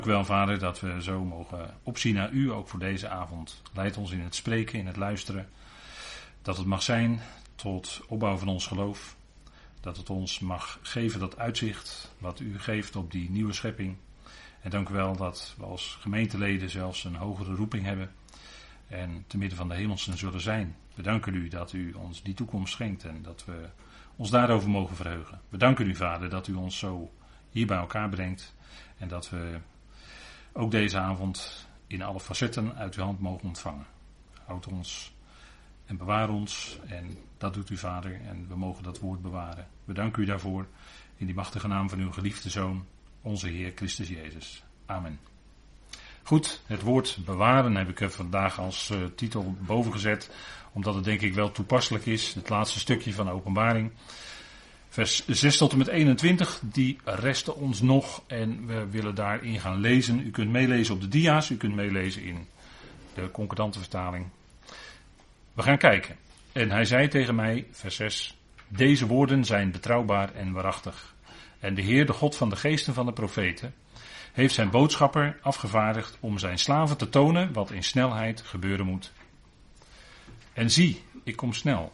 Dank wel, Vader, dat we zo mogen opzien naar U, ook voor deze avond. Leid ons in het spreken, in het luisteren. Dat het mag zijn tot opbouw van ons geloof. Dat het ons mag geven dat uitzicht wat U geeft op die nieuwe schepping. En dank u wel dat we als gemeenteleden zelfs een hogere roeping hebben. En te midden van de hemelsen zullen zijn. We danken u dat u ons die toekomst schenkt en dat we ons daarover mogen verheugen. We danken u, Vader, dat u ons zo hier bij elkaar brengt. En dat we ook deze avond in alle facetten uit uw hand mogen ontvangen. Houd ons en bewaar ons. En dat doet u, Vader. En we mogen dat woord bewaren. We danken u daarvoor. In die machtige naam van uw geliefde Zoon, onze Heer Christus Jezus. Amen. Goed, het woord bewaren heb ik er vandaag als uh, titel boven gezet. Omdat het denk ik wel toepasselijk is. Het laatste stukje van de openbaring. Vers 6 tot en met 21, die resten ons nog en we willen daarin gaan lezen. U kunt meelezen op de dia's, u kunt meelezen in de concordante vertaling. We gaan kijken. En hij zei tegen mij, vers 6, deze woorden zijn betrouwbaar en waarachtig. En de Heer, de God van de geesten van de profeten, heeft zijn boodschapper afgevaardigd om zijn slaven te tonen wat in snelheid gebeuren moet. En zie, ik kom snel.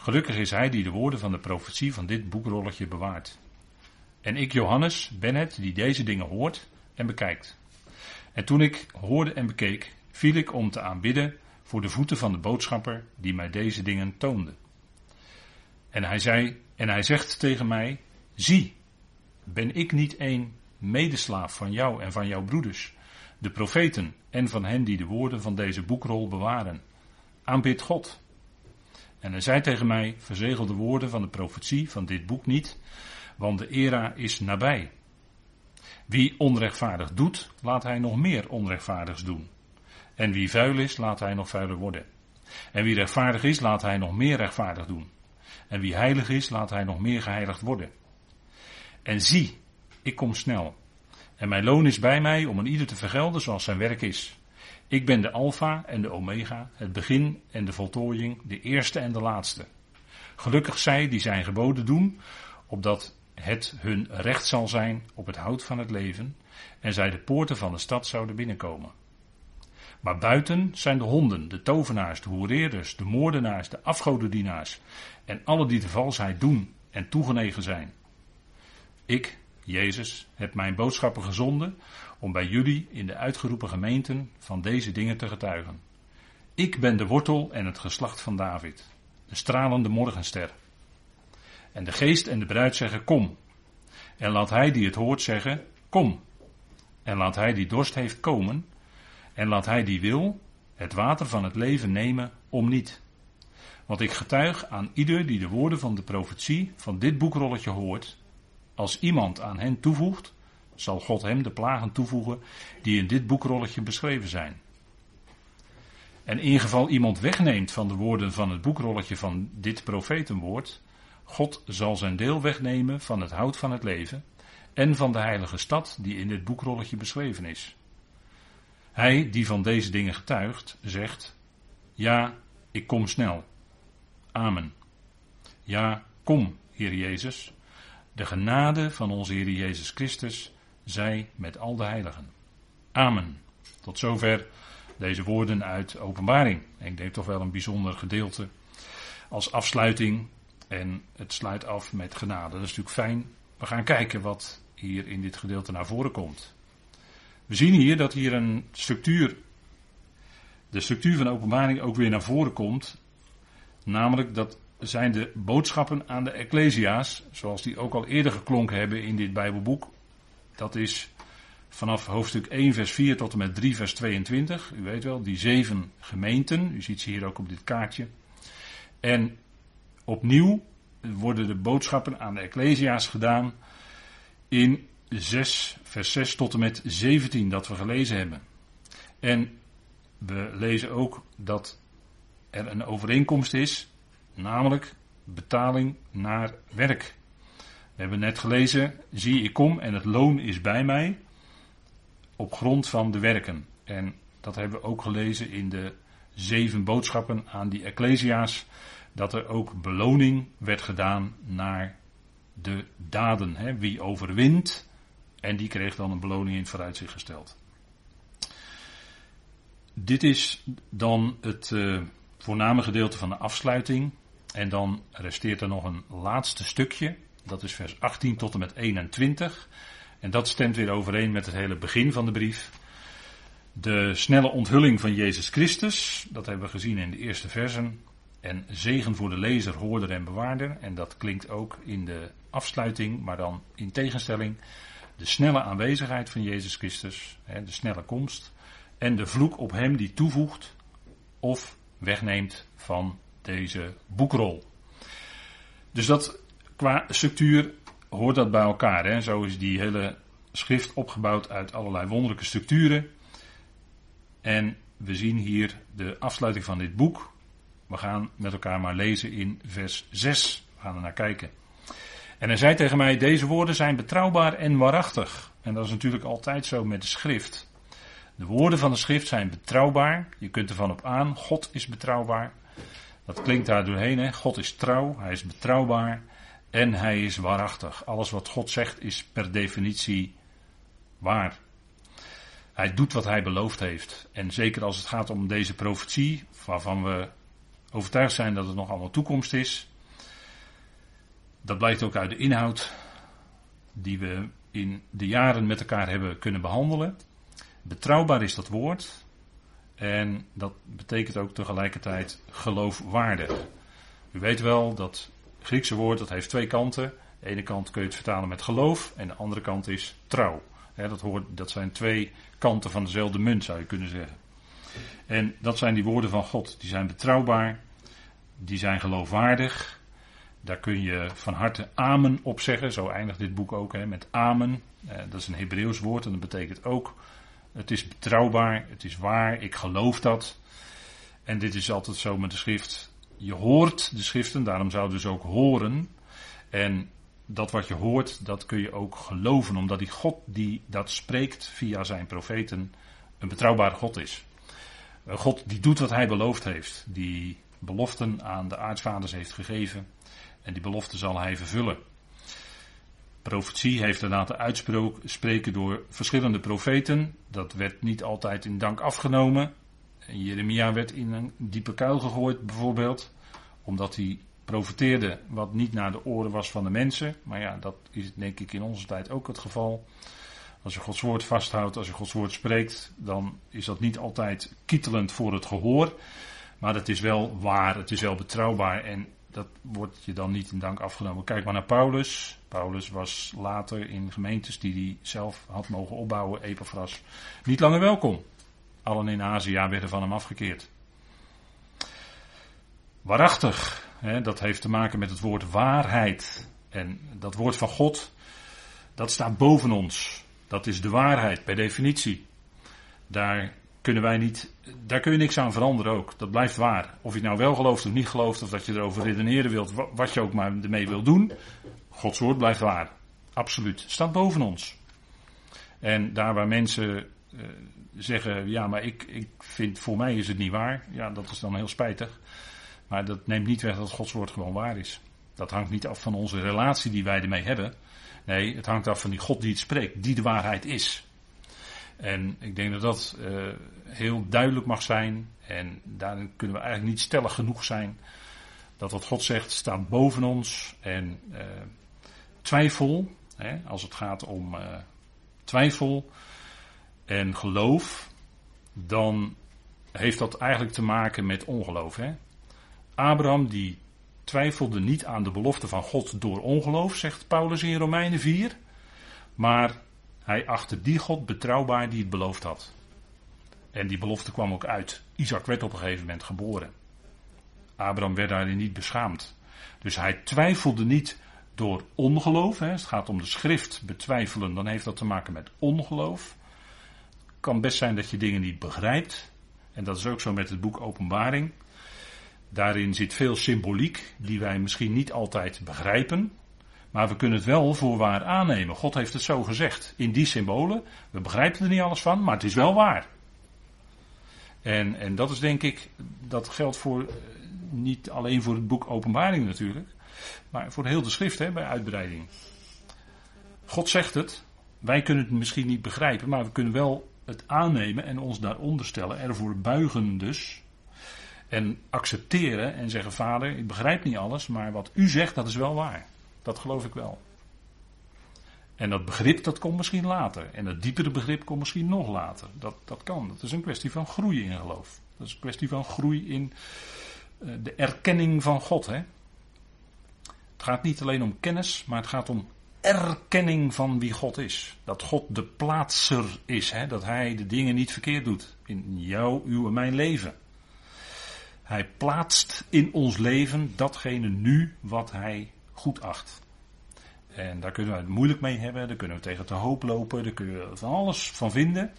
Gelukkig is hij die de woorden van de profetie van dit boekrolletje bewaart. En ik, Johannes, ben het die deze dingen hoort en bekijkt. En toen ik hoorde en bekeek, viel ik om te aanbidden voor de voeten van de boodschapper die mij deze dingen toonde. En hij zei, en hij zegt tegen mij, zie, ben ik niet een medeslaaf van jou en van jouw broeders, de profeten en van hen die de woorden van deze boekrol bewaren. Aanbid God. En hij zei tegen mij, verzegel de woorden van de profetie van dit boek niet, want de era is nabij. Wie onrechtvaardig doet, laat hij nog meer onrechtvaardigs doen. En wie vuil is, laat hij nog vuiler worden. En wie rechtvaardig is, laat hij nog meer rechtvaardig doen. En wie heilig is, laat hij nog meer geheiligd worden. En zie, ik kom snel. En mijn loon is bij mij om een ieder te vergelden zoals zijn werk is. Ik ben de Alpha en de Omega, het begin en de voltooiing, de eerste en de laatste. Gelukkig zij die zijn geboden doen, opdat het hun recht zal zijn op het hout van het leven, en zij de poorten van de stad zouden binnenkomen. Maar buiten zijn de honden, de tovenaars, de hoereerders, de moordenaars, de afgodendienaars en alle die de valsheid doen en toegenegen zijn. Ik, Jezus, heb mijn boodschappen gezonden om bij jullie in de uitgeroepen gemeenten van deze dingen te getuigen. Ik ben de wortel en het geslacht van David, de stralende morgenster. En de geest en de bruid zeggen kom. En laat hij die het hoort zeggen kom. En laat hij die dorst heeft komen. En laat hij die wil het water van het leven nemen om niet. Want ik getuig aan ieder die de woorden van de profetie van dit boekrolletje hoort, als iemand aan hen toevoegt, zal God hem de plagen toevoegen die in dit boekrolletje beschreven zijn. En in geval iemand wegneemt van de woorden van het boekrolletje van dit profetenwoord, God zal zijn deel wegnemen van het hout van het leven en van de heilige stad die in dit boekrolletje beschreven is. Hij die van deze dingen getuigt, zegt, ja, ik kom snel. Amen. Ja, kom, Heer Jezus. De genade van onze Heer Jezus Christus zij met al de heiligen. Amen. Tot zover deze woorden uit Openbaring. Ik denk toch wel een bijzonder gedeelte als afsluiting. En het sluit af met genade. Dat is natuurlijk fijn. We gaan kijken wat hier in dit gedeelte naar voren komt. We zien hier dat hier een structuur, de structuur van de openbaring ook weer naar voren komt. Namelijk dat zijn de boodschappen aan de Ecclesia's, zoals die ook al eerder geklonken hebben in dit Bijbelboek. Dat is vanaf hoofdstuk 1, vers 4 tot en met 3, vers 22. U weet wel, die zeven gemeenten. U ziet ze hier ook op dit kaartje. En opnieuw worden de boodschappen aan de Ecclesia's gedaan in 6, vers 6 tot en met 17 dat we gelezen hebben. En we lezen ook dat er een overeenkomst is, namelijk betaling naar werk. We hebben net gelezen, zie ik kom en het loon is bij mij op grond van de werken. En dat hebben we ook gelezen in de zeven boodschappen aan die Ecclesia's, dat er ook beloning werd gedaan naar de daden. Wie overwint, En die kreeg dan een beloning in het vooruitzicht gesteld. Dit is dan het uh, voorname gedeelte van de afsluiting. En dan resteert er nog een laatste stukje. Dat is vers 18 tot en met 21. En dat stemt weer overeen met het hele begin van de brief. De snelle onthulling van Jezus Christus, dat hebben we gezien in de eerste versen. En zegen voor de lezer, hoorder en bewaarder. En dat klinkt ook in de afsluiting, maar dan in tegenstelling. De snelle aanwezigheid van Jezus Christus, de snelle komst. En de vloek op hem die toevoegt of wegneemt van deze boekrol. Dus dat qua structuur hoort dat bij elkaar. Hè? Zo is die hele schrift opgebouwd uit allerlei wonderlijke structuren. En we zien hier de afsluiting van dit boek. We gaan met elkaar maar lezen in vers 6. We gaan er naar kijken. En hij zei tegen mij: Deze woorden zijn betrouwbaar en waarachtig. En dat is natuurlijk altijd zo met de schrift. De woorden van de schrift zijn betrouwbaar. Je kunt ervan op aan. God is betrouwbaar. Dat klinkt daar doorheen. Hè? God is trouw. Hij is betrouwbaar. En hij is waarachtig. Alles wat God zegt is per definitie waar. Hij doet wat hij beloofd heeft. En zeker als het gaat om deze profetie, waarvan we overtuigd zijn dat het nog allemaal toekomst is. Dat blijkt ook uit de inhoud die we in de jaren met elkaar hebben kunnen behandelen. Betrouwbaar is dat woord. En dat betekent ook tegelijkertijd geloofwaardig. U weet wel dat Griekse woord dat heeft twee kanten. De ene kant kun je het vertalen met geloof en de andere kant is trouw. dat, hoort, dat zijn twee kanten van dezelfde munt zou je kunnen zeggen. En dat zijn die woorden van God. Die zijn betrouwbaar, die zijn geloofwaardig. Daar kun je van harte amen op zeggen. Zo eindigt dit boek ook met amen. Eh, dat is een Hebreeuws woord en dat betekent ook het is betrouwbaar, het is waar, ik geloof dat. En dit is altijd zo met de schrift. Je hoort de schriften, daarom zou dus ook horen. En dat wat je hoort, dat kun je ook geloven, omdat die God die dat spreekt via zijn profeten een betrouwbare God is. Een God die doet wat hij beloofd heeft, die beloften aan de aartsvaders heeft gegeven en die belofte zal hij vervullen. Profetie heeft er laten uitspreken door verschillende profeten. Dat werd niet altijd in dank afgenomen. Jeremia werd in een diepe kuil gegooid, bijvoorbeeld, omdat hij profeteerde wat niet naar de oren was van de mensen. Maar ja, dat is denk ik in onze tijd ook het geval. Als je Gods woord vasthoudt, als je Gods woord spreekt, dan is dat niet altijd kietelend voor het gehoor. Maar het is wel waar, het is wel betrouwbaar en dat wordt je dan niet in dank afgenomen. Kijk maar naar Paulus. Paulus was later in gemeentes die hij zelf had mogen opbouwen, Epaphras, niet langer welkom. Allen in Azië werden van hem afgekeerd. Waarachtig, hè, dat heeft te maken met het woord waarheid. En dat woord van God, dat staat boven ons. Dat is de waarheid, per definitie. Daar kunnen wij niet, daar kun je niks aan veranderen ook. Dat blijft waar. Of je het nou wel gelooft of niet gelooft, of dat je erover redeneren wilt, wat je ook maar ermee wil doen. Gods woord blijft waar. Absoluut. Staat boven ons. En daar waar mensen uh, zeggen, ja, maar ik, ik vind, voor mij is het niet waar. Ja, dat is dan heel spijtig. Maar dat neemt niet weg dat Gods woord gewoon waar is. Dat hangt niet af van onze relatie die wij ermee hebben. Nee, het hangt af van die God die het spreekt, die de waarheid is. En ik denk dat dat uh, heel duidelijk mag zijn. En daarin kunnen we eigenlijk niet stellig genoeg zijn. Dat wat God zegt staat boven ons. En uh, twijfel, hè, als het gaat om uh, twijfel en geloof, dan heeft dat eigenlijk te maken met ongeloof. Hè? Abraham die twijfelde niet aan de belofte van God door ongeloof, zegt Paulus in Romeinen 4. Maar hij achtte die God betrouwbaar die het beloofd had. En die belofte kwam ook uit. Isaac werd op een gegeven moment geboren. Abraham werd daarin niet beschaamd. Dus hij twijfelde niet door ongeloof. Hè. Het gaat om de schrift betwijfelen, dan heeft dat te maken met ongeloof. Het kan best zijn dat je dingen niet begrijpt. En dat is ook zo met het boek Openbaring. Daarin zit veel symboliek die wij misschien niet altijd begrijpen. Maar we kunnen het wel voor waar aannemen. God heeft het zo gezegd. In die symbolen. We begrijpen er niet alles van, maar het is wel waar. En, en dat is denk ik, dat geldt voor, eh, niet alleen voor het boek Openbaring natuurlijk. Maar voor heel de schrift hè, bij uitbreiding. God zegt het. wij kunnen het misschien niet begrijpen, maar we kunnen wel het aannemen en ons daaronder stellen, ervoor buigen dus. En accepteren en zeggen: Vader, ik begrijp niet alles, maar wat u zegt, dat is wel waar. Dat geloof ik wel. En dat begrip, dat komt misschien later. En dat diepere begrip komt misschien nog later. Dat, dat kan. Dat is een kwestie van groei in geloof. Dat is een kwestie van groei in uh, de erkenning van God. Hè? Het gaat niet alleen om kennis, maar het gaat om erkenning van wie God is. Dat God de plaatser is. Hè? Dat Hij de dingen niet verkeerd doet. In jou, uw en mijn leven. Hij plaatst in ons leven datgene nu wat Hij goed acht. En daar kunnen we het moeilijk mee hebben, daar kunnen we tegen te hoop lopen, daar kunnen we van alles van vinden.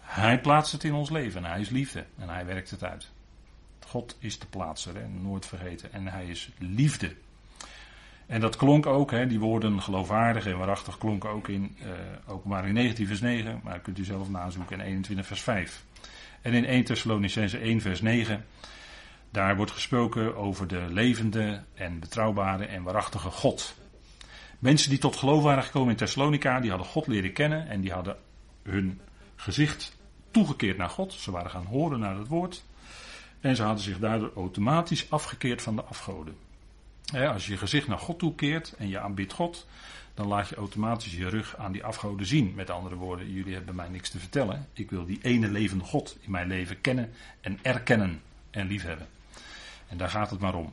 Hij plaatst het in ons leven en hij is liefde en hij werkt het uit. God is de plaatser, hè, nooit vergeten. En hij is liefde. En dat klonk ook, hè, die woorden geloofwaardig en waarachtig klonken ook in uh, openbaring 19 vers 9, maar dat kunt u zelf nazoeken in 21 vers 5. En in 1 Thessalonicense 1 vers 9, daar wordt gesproken over de levende en betrouwbare en waarachtige God. Mensen die tot geloof waren gekomen in Thessalonica, die hadden God leren kennen en die hadden hun gezicht toegekeerd naar God. Ze waren gaan horen naar het woord. En ze hadden zich daardoor automatisch afgekeerd van de afgoden. Als je je gezicht naar God toekeert en je aanbidt God, dan laat je automatisch je rug aan die afgoden zien. Met andere woorden, jullie hebben mij niks te vertellen. Ik wil die ene levende God in mijn leven kennen en erkennen en liefhebben. En daar gaat het maar om.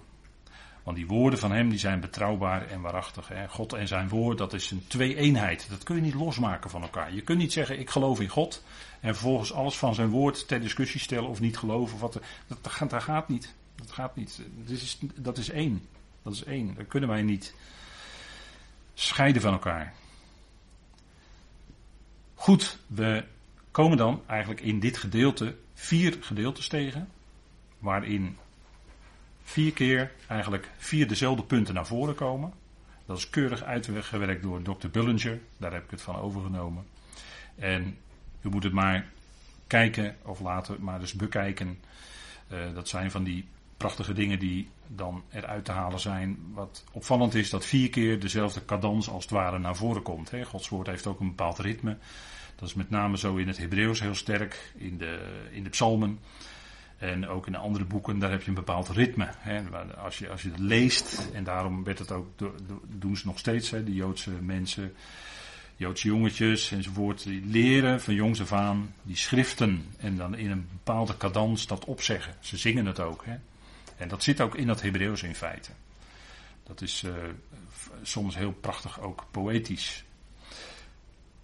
Want die woorden van hem die zijn betrouwbaar en waarachtig. Hè. God en zijn woord, dat is een twee-eenheid. Dat kun je niet losmaken van elkaar. Je kunt niet zeggen, ik geloof in God. En vervolgens alles van zijn woord ter discussie stellen of niet geloven. Wat, dat, dat, gaat, niet. Dat gaat niet. Is, dat is één. Dat is één. Dat kunnen wij niet scheiden van elkaar. Goed, we komen dan eigenlijk in dit gedeelte vier gedeeltes tegen. Waarin vier keer eigenlijk vier dezelfde punten naar voren komen. Dat is keurig uitgewerkt door Dr. Bullinger. Daar heb ik het van overgenomen. En u moet het maar kijken of laten, maar dus bekijken. Uh, dat zijn van die prachtige dingen die dan eruit te halen zijn. Wat opvallend is dat vier keer dezelfde cadans als het ware naar voren komt. Hè. Gods woord heeft ook een bepaald ritme. Dat is met name zo in het Hebreeuws heel sterk, in de, in de psalmen. En ook in andere boeken, daar heb je een bepaald ritme. Hè. Als, je, als je het leest, en daarom werd het ook, doen ze nog steeds, hè, de Joodse mensen, Joodse jongetjes enzovoort, die leren van jongs af aan die schriften en dan in een bepaalde cadans dat opzeggen. Ze zingen het ook. Hè. En dat zit ook in dat Hebreeuws in feite. Dat is uh, soms heel prachtig ook poëtisch.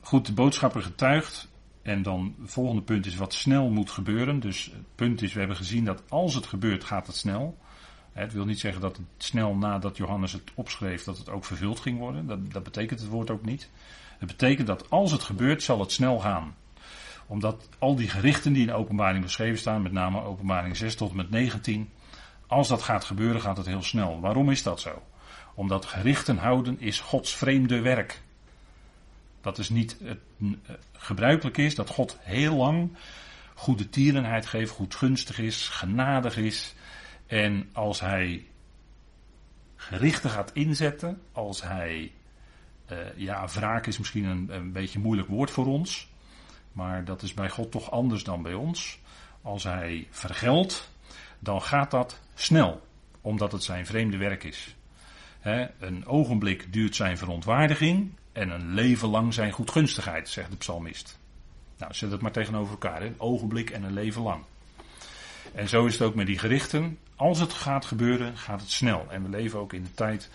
Goed, de boodschapper getuigt en dan het volgende punt is wat snel moet gebeuren. Dus het punt is, we hebben gezien dat als het gebeurt, gaat het snel. Het wil niet zeggen dat snel nadat Johannes het opschreef, dat het ook vervuld ging worden. Dat, dat betekent het woord ook niet. Het betekent dat als het gebeurt, zal het snel gaan. Omdat al die gerichten die in de openbaring beschreven staan, met name openbaring 6 tot en met 19, als dat gaat gebeuren, gaat het heel snel. Waarom is dat zo? Omdat gerichten houden is Gods vreemde werk dat is niet het, eh, gebruikelijk is dat God heel lang goede tierenheid geeft, goedgunstig is, genadig is. En als hij gerichten gaat inzetten, als hij, uh, ja, wraak is misschien een, een beetje moeilijk woord voor ons, maar dat is bij God toch anders dan bij ons. Als hij vergeldt, dan gaat dat snel, omdat het zijn vreemde werk is. een ogenblik duurt zijn verontwaardiging en een leven lang zijn goedgunstigheid, zegt de psalmist. Nou, zet het maar tegenover elkaar. Een ogenblik en een leven lang. En zo is het ook met die gerichten. Als het gaat gebeuren, gaat het snel. En we leven ook in de tijd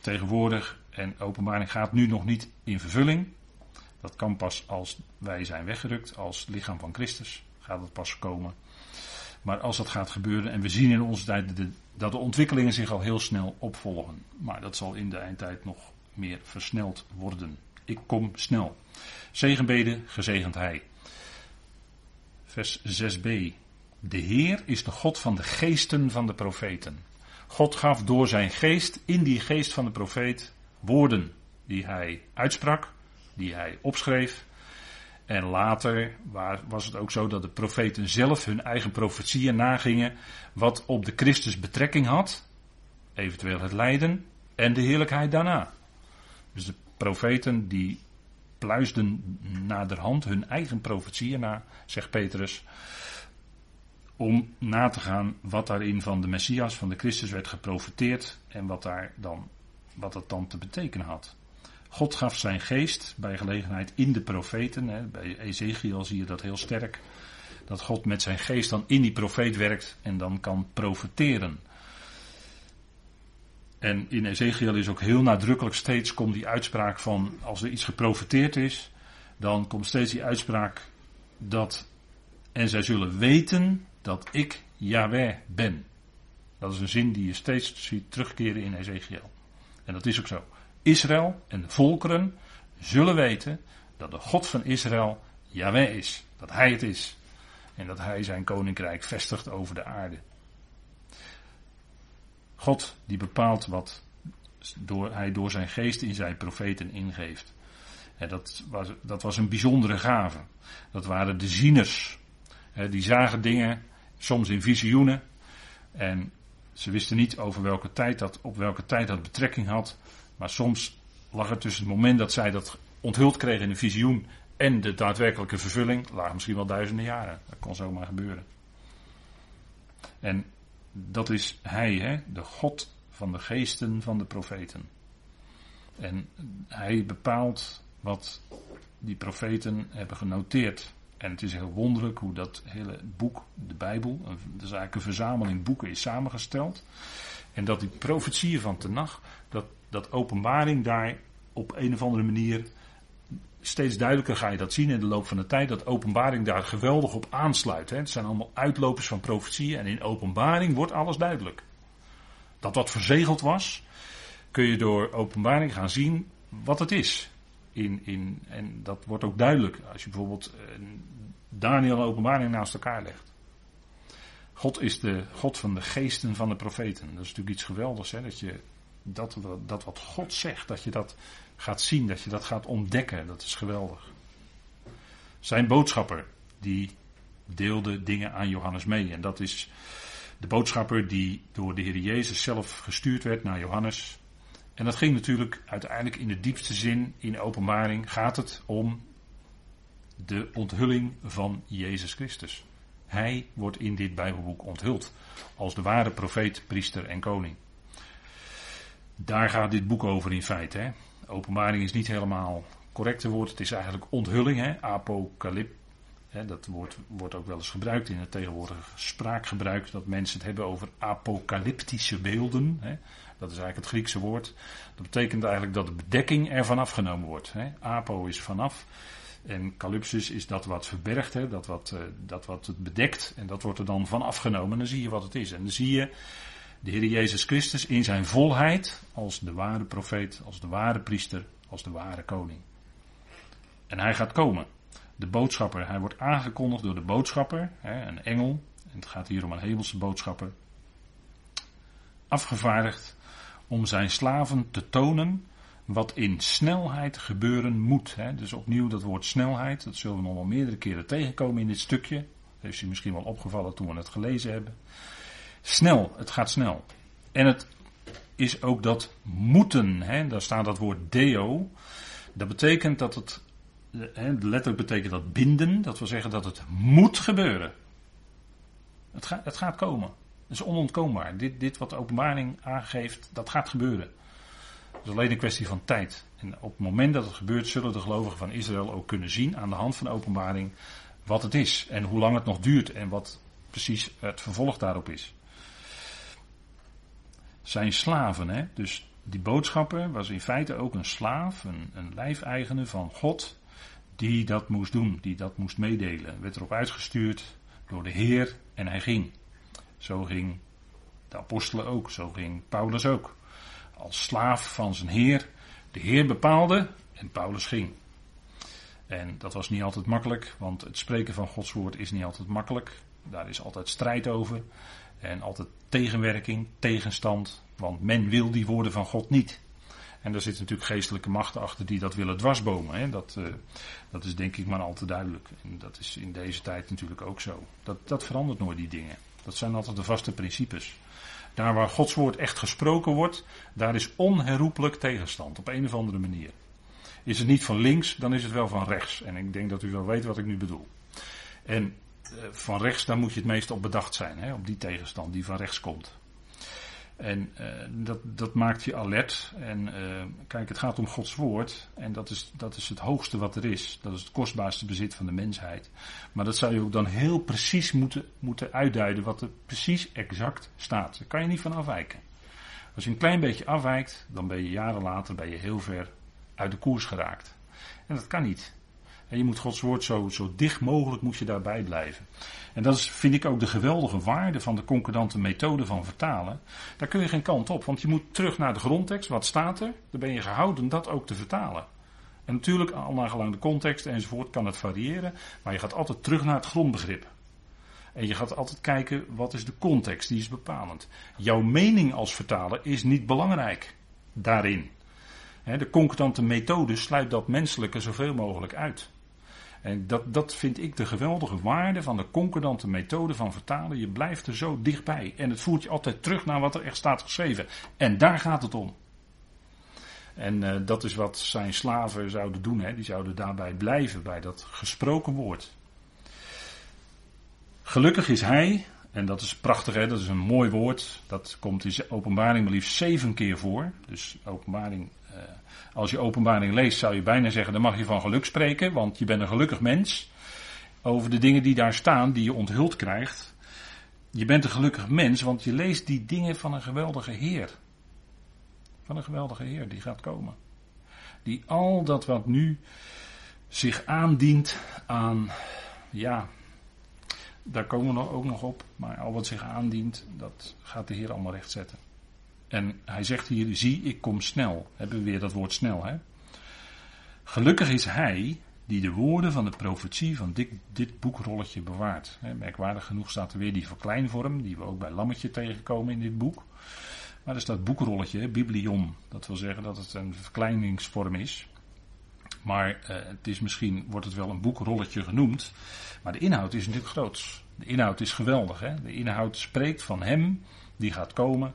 tegenwoordig. En openbaring gaat nu nog niet in vervulling. Dat kan pas als wij zijn weggerukt als lichaam van Christus. Gaat het pas komen. Maar als dat gaat gebeuren, en we zien in onze tijd dat de ontwikkelingen zich al heel snel opvolgen. Maar dat zal in de eindtijd nog meer versneld worden. Ik kom snel. Zegenbede, gezegend hij. Vers 6b. De Heer is de God van de geesten van de profeten. God gaf door zijn geest in die geest van de profeet woorden die hij uitsprak, die hij opschreef. En later was het ook zo dat de profeten zelf hun eigen profetieën nagingen wat op de Christus betrekking had, eventueel het lijden en de heerlijkheid daarna. Dus de profeten die pluisden naderhand hun eigen profetieën na, zegt Petrus. Om na te gaan wat daarin van de Messias, van de Christus werd geprofeteerd en wat, daar dan, wat dat dan te betekenen had. God gaf zijn geest bij gelegenheid in de profeten. Hè. Bij Ezekiel zie je dat heel sterk. Dat God met zijn geest dan in die profeet werkt en dan kan profeteren. En in Ezekiel is ook heel nadrukkelijk steeds komt die uitspraak van als er iets geprofeteerd is, dan komt steeds die uitspraak dat en zij zullen weten dat ik Yahweh ben. Dat is een zin die je steeds ziet terugkeren in Ezekiel. En dat is ook zo. Israël en de volkeren zullen weten dat de God van Israël Yahweh is. Dat Hij het is. En dat Hij zijn koninkrijk vestigt over de aarde. God die bepaalt wat door, hij door zijn geest in zijn profeten ingeeft. En dat, was, dat was een bijzondere gave. Dat waren de zieners. Die zagen dingen, soms in visioenen. En ze wisten niet over welke tijd dat, op welke tijd dat betrekking had. Maar soms lag het tussen het moment dat zij dat onthuld kregen in een visioen en de daadwerkelijke vervulling, lagen misschien wel duizenden jaren. Dat kon zomaar gebeuren. En dat is Hij, hè? de God van de geesten van de profeten. En Hij bepaalt wat die profeten hebben genoteerd. En het is heel wonderlijk hoe dat hele boek, de Bijbel, dat is eigenlijk een verzameling boeken, is samengesteld. En dat die profetieën van Tenach, dat, dat openbaring daar op een of andere manier steeds duidelijker ga je dat zien in de loop van de tijd, dat openbaring daar geweldig op aansluit. Hè. Het zijn allemaal uitlopers van profetieën en in openbaring wordt alles duidelijk. Dat wat verzegeld was, kun je door openbaring gaan zien wat het is. In, in, en dat wordt ook duidelijk als je bijvoorbeeld eh, Daniel en openbaring naast elkaar legt. God is de God van de geesten van de profeten. Dat is natuurlijk iets geweldigs, hè, dat je dat, dat wat God zegt, dat je dat gaat zien, dat je dat gaat ontdekken. Dat is geweldig. Zijn boodschapper, die deelde dingen aan Johannes mee. En dat is de boodschapper die door de Heer Jezus zelf gestuurd werd naar Johannes. En dat ging natuurlijk uiteindelijk in de diepste zin, in openbaring, gaat het om de onthulling van Jezus Christus. Hij wordt in dit Bijbelboek onthuld als de ware profeet, priester en koning. Daar gaat dit boek over in feite. Hè? Openbaring is niet helemaal correcte woord. Het is eigenlijk onthulling, hè? apocalyp. Hè, dat woord wordt ook wel eens gebruikt in het tegenwoordige spraakgebruik. Dat mensen het hebben over apocalyptische beelden. Hè? Dat is eigenlijk het Griekse woord. Dat betekent eigenlijk dat de bedekking ervan afgenomen wordt. Hè? Apo is vanaf. En calypsis is dat wat verbergt, hè? Dat, wat, uh, dat wat het bedekt. En dat wordt er dan van afgenomen. En dan zie je wat het is. En dan zie je de Heer Jezus Christus in zijn volheid als de ware profeet, als de ware priester, als de ware koning. En hij gaat komen. De boodschapper, hij wordt aangekondigd door de boodschapper, een engel. En het gaat hier om een hemelse boodschapper. Afgevaardigd om zijn slaven te tonen wat in snelheid gebeuren moet. Dus opnieuw dat woord snelheid, dat zullen we nog wel meerdere keren tegenkomen in dit stukje. Dat is je misschien wel opgevallen toen we het gelezen hebben. Snel, het gaat snel. En het is ook dat moeten, hè, daar staat dat woord deo. Dat betekent dat het, hè, letterlijk betekent dat binden, dat wil zeggen dat het moet gebeuren. Het, gaat, het gaat komen. Het is onontkoombaar. Dit, dit wat de openbaring aangeeft, dat gaat gebeuren. Het is alleen een kwestie van tijd. En op het moment dat het gebeurt, zullen de gelovigen van Israël ook kunnen zien aan de hand van de openbaring wat het is en hoe lang het nog duurt en wat precies het vervolg daarop is zijn slaven. Hè? Dus die boodschapper was in feite ook een slaaf, een, een lijfeigene van God, die dat moest doen, die dat moest meedelen. Werd erop uitgestuurd door de Heer en hij ging. Zo ging de apostelen ook, zo ging Paulus ook. Als slaaf van zijn Heer. De Heer bepaalde en Paulus ging. En dat was niet altijd makkelijk, want het spreken van Gods woord is niet altijd makkelijk. Daar is altijd strijd over. En altijd tegenwerking, tegenstand, want men wil die woorden van God niet. En daar zitten natuurlijk geestelijke machten achter die dat willen dwarsbomen. Hè? Dat, uh, dat is denk ik maar al te duidelijk. En dat is in deze tijd natuurlijk ook zo. Dat, dat verandert nooit die dingen. Dat zijn altijd de vaste principes. Daar waar Gods woord echt gesproken wordt, daar is onherroepelijk tegenstand op een of andere manier. Is het niet van links, dan is het wel van rechts. En ik denk dat u wel weet wat ik nu bedoel. En eh, van rechts, daar moet je het meest op bedacht zijn, hè, op die tegenstand die van rechts komt. En uh, dat, dat maakt je alert. En uh, kijk, het gaat om Gods woord. En dat is, dat is het hoogste wat er is. Dat is het kostbaarste bezit van de mensheid. Maar dat zou je ook dan heel precies moeten, moeten uitduiden wat er precies exact staat. Daar kan je niet van afwijken. Als je een klein beetje afwijkt, dan ben je jaren later ben je heel ver uit de koers geraakt. En dat kan niet. En je moet Gods woord zo, zo dicht mogelijk moet je daarbij blijven. En dat is, vind ik ook de geweldige waarde van de concordante methode van vertalen. Daar kun je geen kant op, want je moet terug naar de grondtekst. Wat staat er? Dan ben je gehouden dat ook te vertalen. En natuurlijk, al naar gelang de context enzovoort, kan het variëren. Maar je gaat altijd terug naar het grondbegrip. En je gaat altijd kijken, wat is de context? Die is bepalend. Jouw mening als vertaler is niet belangrijk daarin. De concordante methode sluit dat menselijke zoveel mogelijk uit. En dat, dat vind ik de geweldige waarde van de concordante methode van vertalen. Je blijft er zo dichtbij. En het voert je altijd terug naar wat er echt staat geschreven. En daar gaat het om. En uh, dat is wat zijn slaven zouden doen. Hè. Die zouden daarbij blijven, bij dat gesproken woord. Gelukkig is hij, en dat is prachtig, hè, dat is een mooi woord. Dat komt in openbaring maar liefst zeven keer voor. Dus openbaring als je openbaring leest, zou je bijna zeggen, dan mag je van geluk spreken, want je bent een gelukkig mens. Over de dingen die daar staan, die je onthuld krijgt. Je bent een gelukkig mens, want je leest die dingen van een geweldige Heer. Van een geweldige Heer die gaat komen. Die al dat wat nu zich aandient aan, ja, daar komen we ook nog op, maar al wat zich aandient, dat gaat de Heer allemaal rechtzetten. En hij zegt hier, zie ik kom snel. Hebben we weer dat woord snel. Hè? Gelukkig is hij die de woorden van de profetie van dit, dit boekrolletje bewaart. merkwaardig genoeg staat er weer die verkleinvorm, die we ook bij Lammetje tegenkomen in dit boek. Maar er staat boekrolletje, biblion. Dat wil zeggen dat het een verkleiningsvorm is. Maar eh, het is misschien, wordt het wel een boekrolletje genoemd. Maar de inhoud is natuurlijk groot. De inhoud is geweldig. Hè? De inhoud spreekt van hem die gaat komen.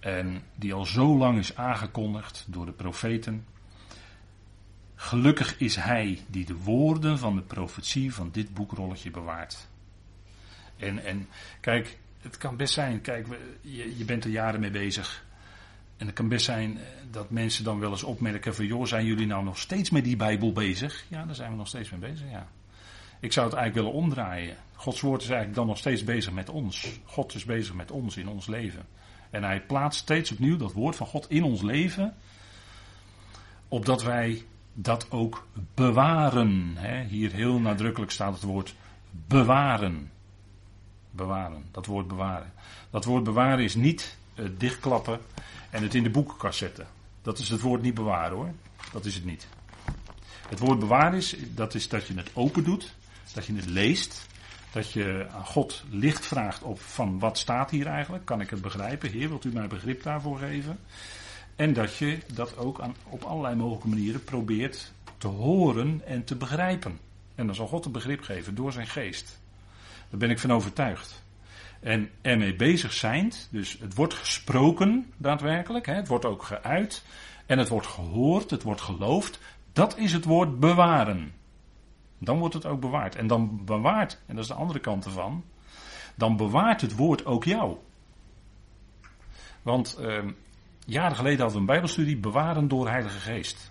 En die al zo lang is aangekondigd door de profeten. Gelukkig is hij die de woorden van de profetie van dit boekrolletje bewaart. En, en kijk, het kan best zijn, kijk, je, je bent er jaren mee bezig. En het kan best zijn eh, dat mensen dan wel eens opmerken van, joh, zijn jullie nou nog steeds met die Bijbel bezig? Ja, daar zijn we nog steeds mee bezig, ja. Ik zou het eigenlijk willen omdraaien. Gods woord is eigenlijk dan nog steeds bezig met ons. God is bezig met ons in ons leven. En hij plaatst steeds opnieuw dat woord van God in ons leven. Opdat wij dat ook bewaren. Hier heel nadrukkelijk staat het woord bewaren. Bewaren, dat woord bewaren. Dat woord bewaren is niet het dichtklappen en het in de boekenkast zetten. Dat is het woord niet bewaren hoor. Dat is het niet. Het woord bewaren is, dat is dat je het open doet, dat je het leest, dat je aan God licht vraagt op van wat staat hier eigenlijk? Kan ik het begrijpen? Heer, wilt u mij begrip daarvoor geven? En dat je dat ook aan, op allerlei mogelijke manieren probeert te horen en te begrijpen. En dan zal God een begrip geven door zijn geest. Daar ben ik van overtuigd. En ermee bezig zijn, dus het wordt gesproken daadwerkelijk, hè, het wordt ook geuit en het wordt gehoord, het wordt geloofd. Dat is het woord bewaren. Dan wordt het ook bewaard. En dan bewaart, en dat is de andere kant ervan, dan bewaart het woord ook jou. Want eh, jaren geleden hadden we een Bijbelstudie, bewaren door Heilige Geest.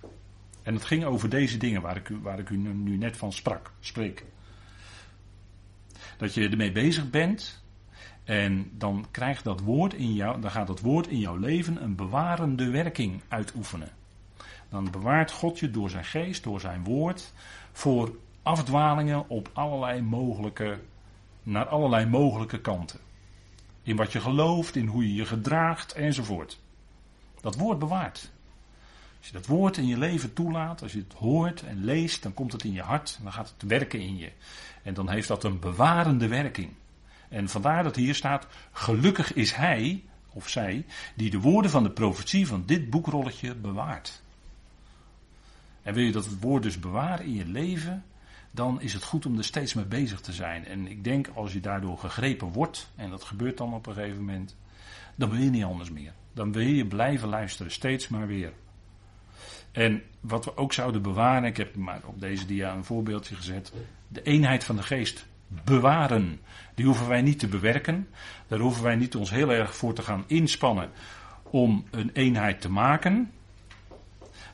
En het ging over deze dingen waar ik, waar ik u nu net van sprak, spreek. Dat je ermee bezig bent en dan krijgt dat woord in jou, dan gaat dat woord in jouw leven een bewarende werking uitoefenen. Dan bewaart God je door zijn geest, door zijn woord, voor afdwalingen op allerlei mogelijke, naar allerlei mogelijke kanten. In wat je gelooft, in hoe je je gedraagt enzovoort. Dat woord bewaart. Als je dat woord in je leven toelaat, als je het hoort en leest, dan komt het in je hart en dan gaat het werken in je. En dan heeft dat een bewarende werking. En vandaar dat hier staat, gelukkig is hij, of zij, die de woorden van de profetie van dit boekrolletje bewaart. En wil je dat het woord dus bewaren in je leven, dan is het goed om er steeds mee bezig te zijn. En ik denk als je daardoor gegrepen wordt, en dat gebeurt dan op een gegeven moment, dan wil je niet anders meer. Dan wil je blijven luisteren, steeds maar weer. En wat we ook zouden bewaren, ik heb maar op deze dia een voorbeeldje gezet. De eenheid van de geest bewaren. Die hoeven wij niet te bewerken. Daar hoeven wij niet ons heel erg voor te gaan inspannen om een eenheid te maken.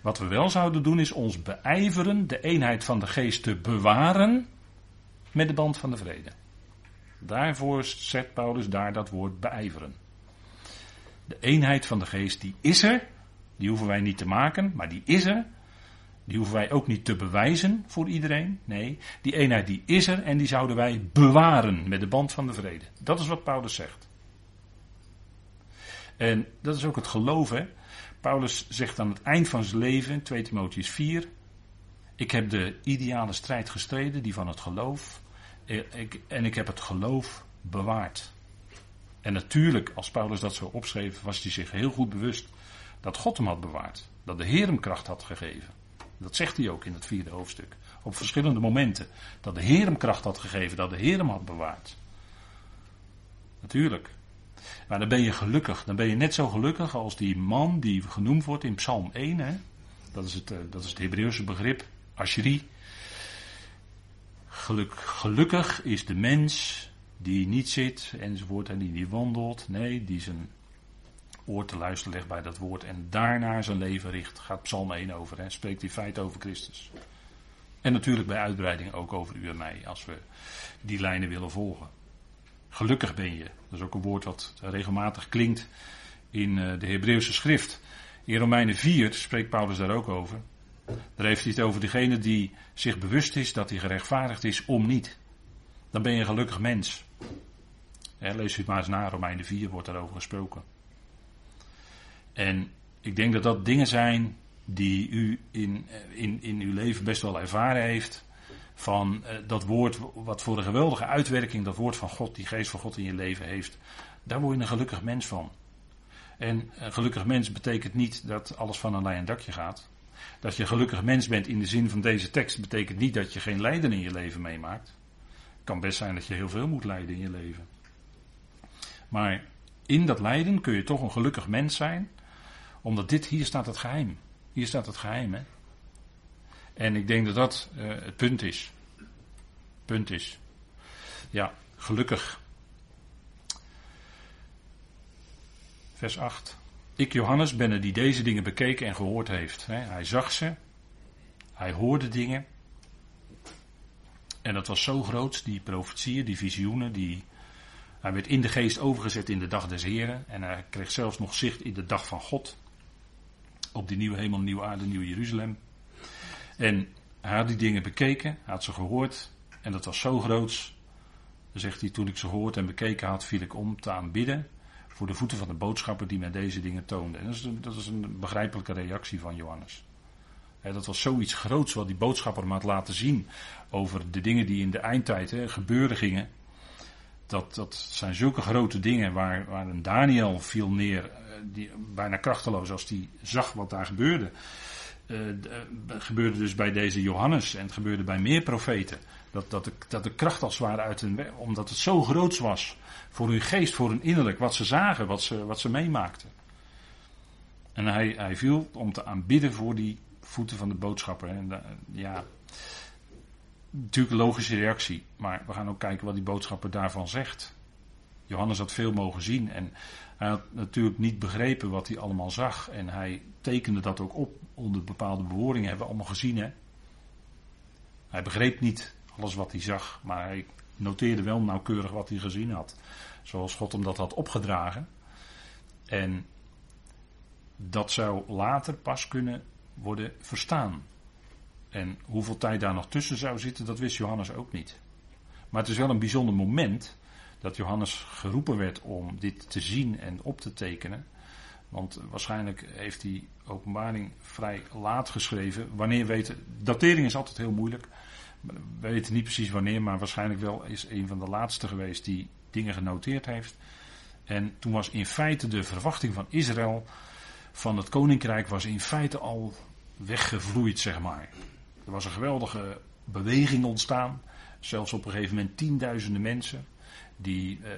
Wat we wel zouden doen is ons beijveren de eenheid van de geest te bewaren met de band van de vrede. Daarvoor zet Paulus daar dat woord beijveren. De eenheid van de geest die is er, die hoeven wij niet te maken, maar die is er. Die hoeven wij ook niet te bewijzen voor iedereen. Nee, die eenheid die is er en die zouden wij bewaren met de band van de vrede. Dat is wat Paulus zegt. En dat is ook het geloof. Hè? Paulus zegt aan het eind van zijn leven, 2 Timotheus 4. Ik heb de ideale strijd gestreden, die van het geloof. En ik heb het geloof bewaard. En natuurlijk, als Paulus dat zo opschreef, was hij zich heel goed bewust dat God hem had bewaard. Dat de Heer hem kracht had gegeven. Dat zegt hij ook in het vierde hoofdstuk. Op verschillende momenten. Dat de Heer hem kracht had gegeven, dat de Heer hem had bewaard. Natuurlijk. Maar dan ben je gelukkig. Dan ben je net zo gelukkig als die man die genoemd wordt in Psalm 1. Hè? Dat, is het, eh, dat is het Hebreeuwse begrip, Ashri. Geluk, gelukkig is de mens die niet zit enzovoort en die niet wandelt. Nee, die zijn oor te luisteren legt bij dat woord en daarna zijn leven richt. Gaat Psalm 1 over, hè? spreekt in feite over Christus. En natuurlijk bij uitbreiding ook over u en mij, als we die lijnen willen volgen. Gelukkig ben je. Dat is ook een woord wat regelmatig klinkt in eh, de Hebreeuwse schrift. In Romeinen 4 spreekt Paulus daar ook over. Daar heeft hij het over degene die zich bewust is dat hij gerechtvaardigd is om niet. Dan ben je een gelukkig mens. lees het maar eens na, Romeinen 4 wordt daarover gesproken. En ik denk dat dat dingen zijn die u in, eh, in, in uw leven best wel ervaren heeft. Van eh, dat woord, wat voor een geweldige uitwerking dat woord van God, die geest van God in je leven heeft. Daar word je een gelukkig mens van. En een gelukkig mens betekent niet dat alles van een lijn dakje gaat. Dat je gelukkig mens bent in de zin van deze tekst betekent niet dat je geen lijden in je leven meemaakt. Het kan best zijn dat je heel veel moet lijden in je leven. Maar in dat lijden kun je toch een gelukkig mens zijn omdat dit, hier staat het geheim. Hier staat het geheim, hè. En ik denk dat dat uh, het punt is. Punt is. Ja, gelukkig. Vers 8. Ik, Johannes, ben er die deze dingen bekeken en gehoord heeft. Hij zag ze. Hij hoorde dingen. En dat was zo groot, die profetieën, die visioenen, die... Hij werd in de geest overgezet in de dag des Heren. En hij kreeg zelfs nog zicht in de dag van God op die nieuwe hemel, nieuwe aarde, nieuw Jeruzalem. En hij had die dingen bekeken, hij had ze gehoord en dat was zo groots. Dan zegt hij, toen ik ze gehoord en bekeken had, viel ik om te aanbidden voor de voeten van de boodschapper die mij deze dingen toonde. En dat is een, dat een begrijpelijke reactie van Johannes. dat was zoiets groots wat die boodschapper hem had laten zien over de dingen die in de eindtijd gebeuren gingen. Dat, dat zijn zulke grote dingen waar, waar een Daniel viel neer die, bijna krachteloos als die zag wat daar gebeurde. Uh, gebeurde dus bij deze Johannes en het gebeurde bij meer profeten. Dat, dat, de, dat de kracht als het ware uit hun omdat het zo groots was voor hun geest, voor hun innerlijk, wat ze zagen, wat ze, wat ze meemaakten. En hij, hij viel om te aanbidden voor die voeten van de boodschapper. En ja, natuurlijk een logische reactie, maar we gaan ook kijken wat die boodschapper daarvan zegt. Johannes had veel mogen zien en hij had natuurlijk niet begrepen wat hij allemaal zag. En hij tekende dat ook op onder bepaalde bewoordingen. Hebben we allemaal gezien, hè? Hij begreep niet alles wat hij zag, maar hij noteerde wel nauwkeurig wat hij gezien had. Zoals God hem dat had opgedragen. En dat zou later pas kunnen worden verstaan. En hoeveel tijd daar nog tussen zou zitten, dat wist Johannes ook niet. Maar het is wel een bijzonder moment dat Johannes geroepen werd om dit te zien en op te tekenen. Want waarschijnlijk heeft die openbaring vrij laat geschreven. Wanneer weten. Datering is altijd heel moeilijk. We weten niet precies wanneer, maar waarschijnlijk wel is een van de laatste geweest die dingen genoteerd heeft. En toen was in feite de verwachting van Israël van het koninkrijk was in feite al weggevloeid, zeg maar. Er was een geweldige beweging ontstaan. Zelfs op een gegeven moment tienduizenden mensen die uh,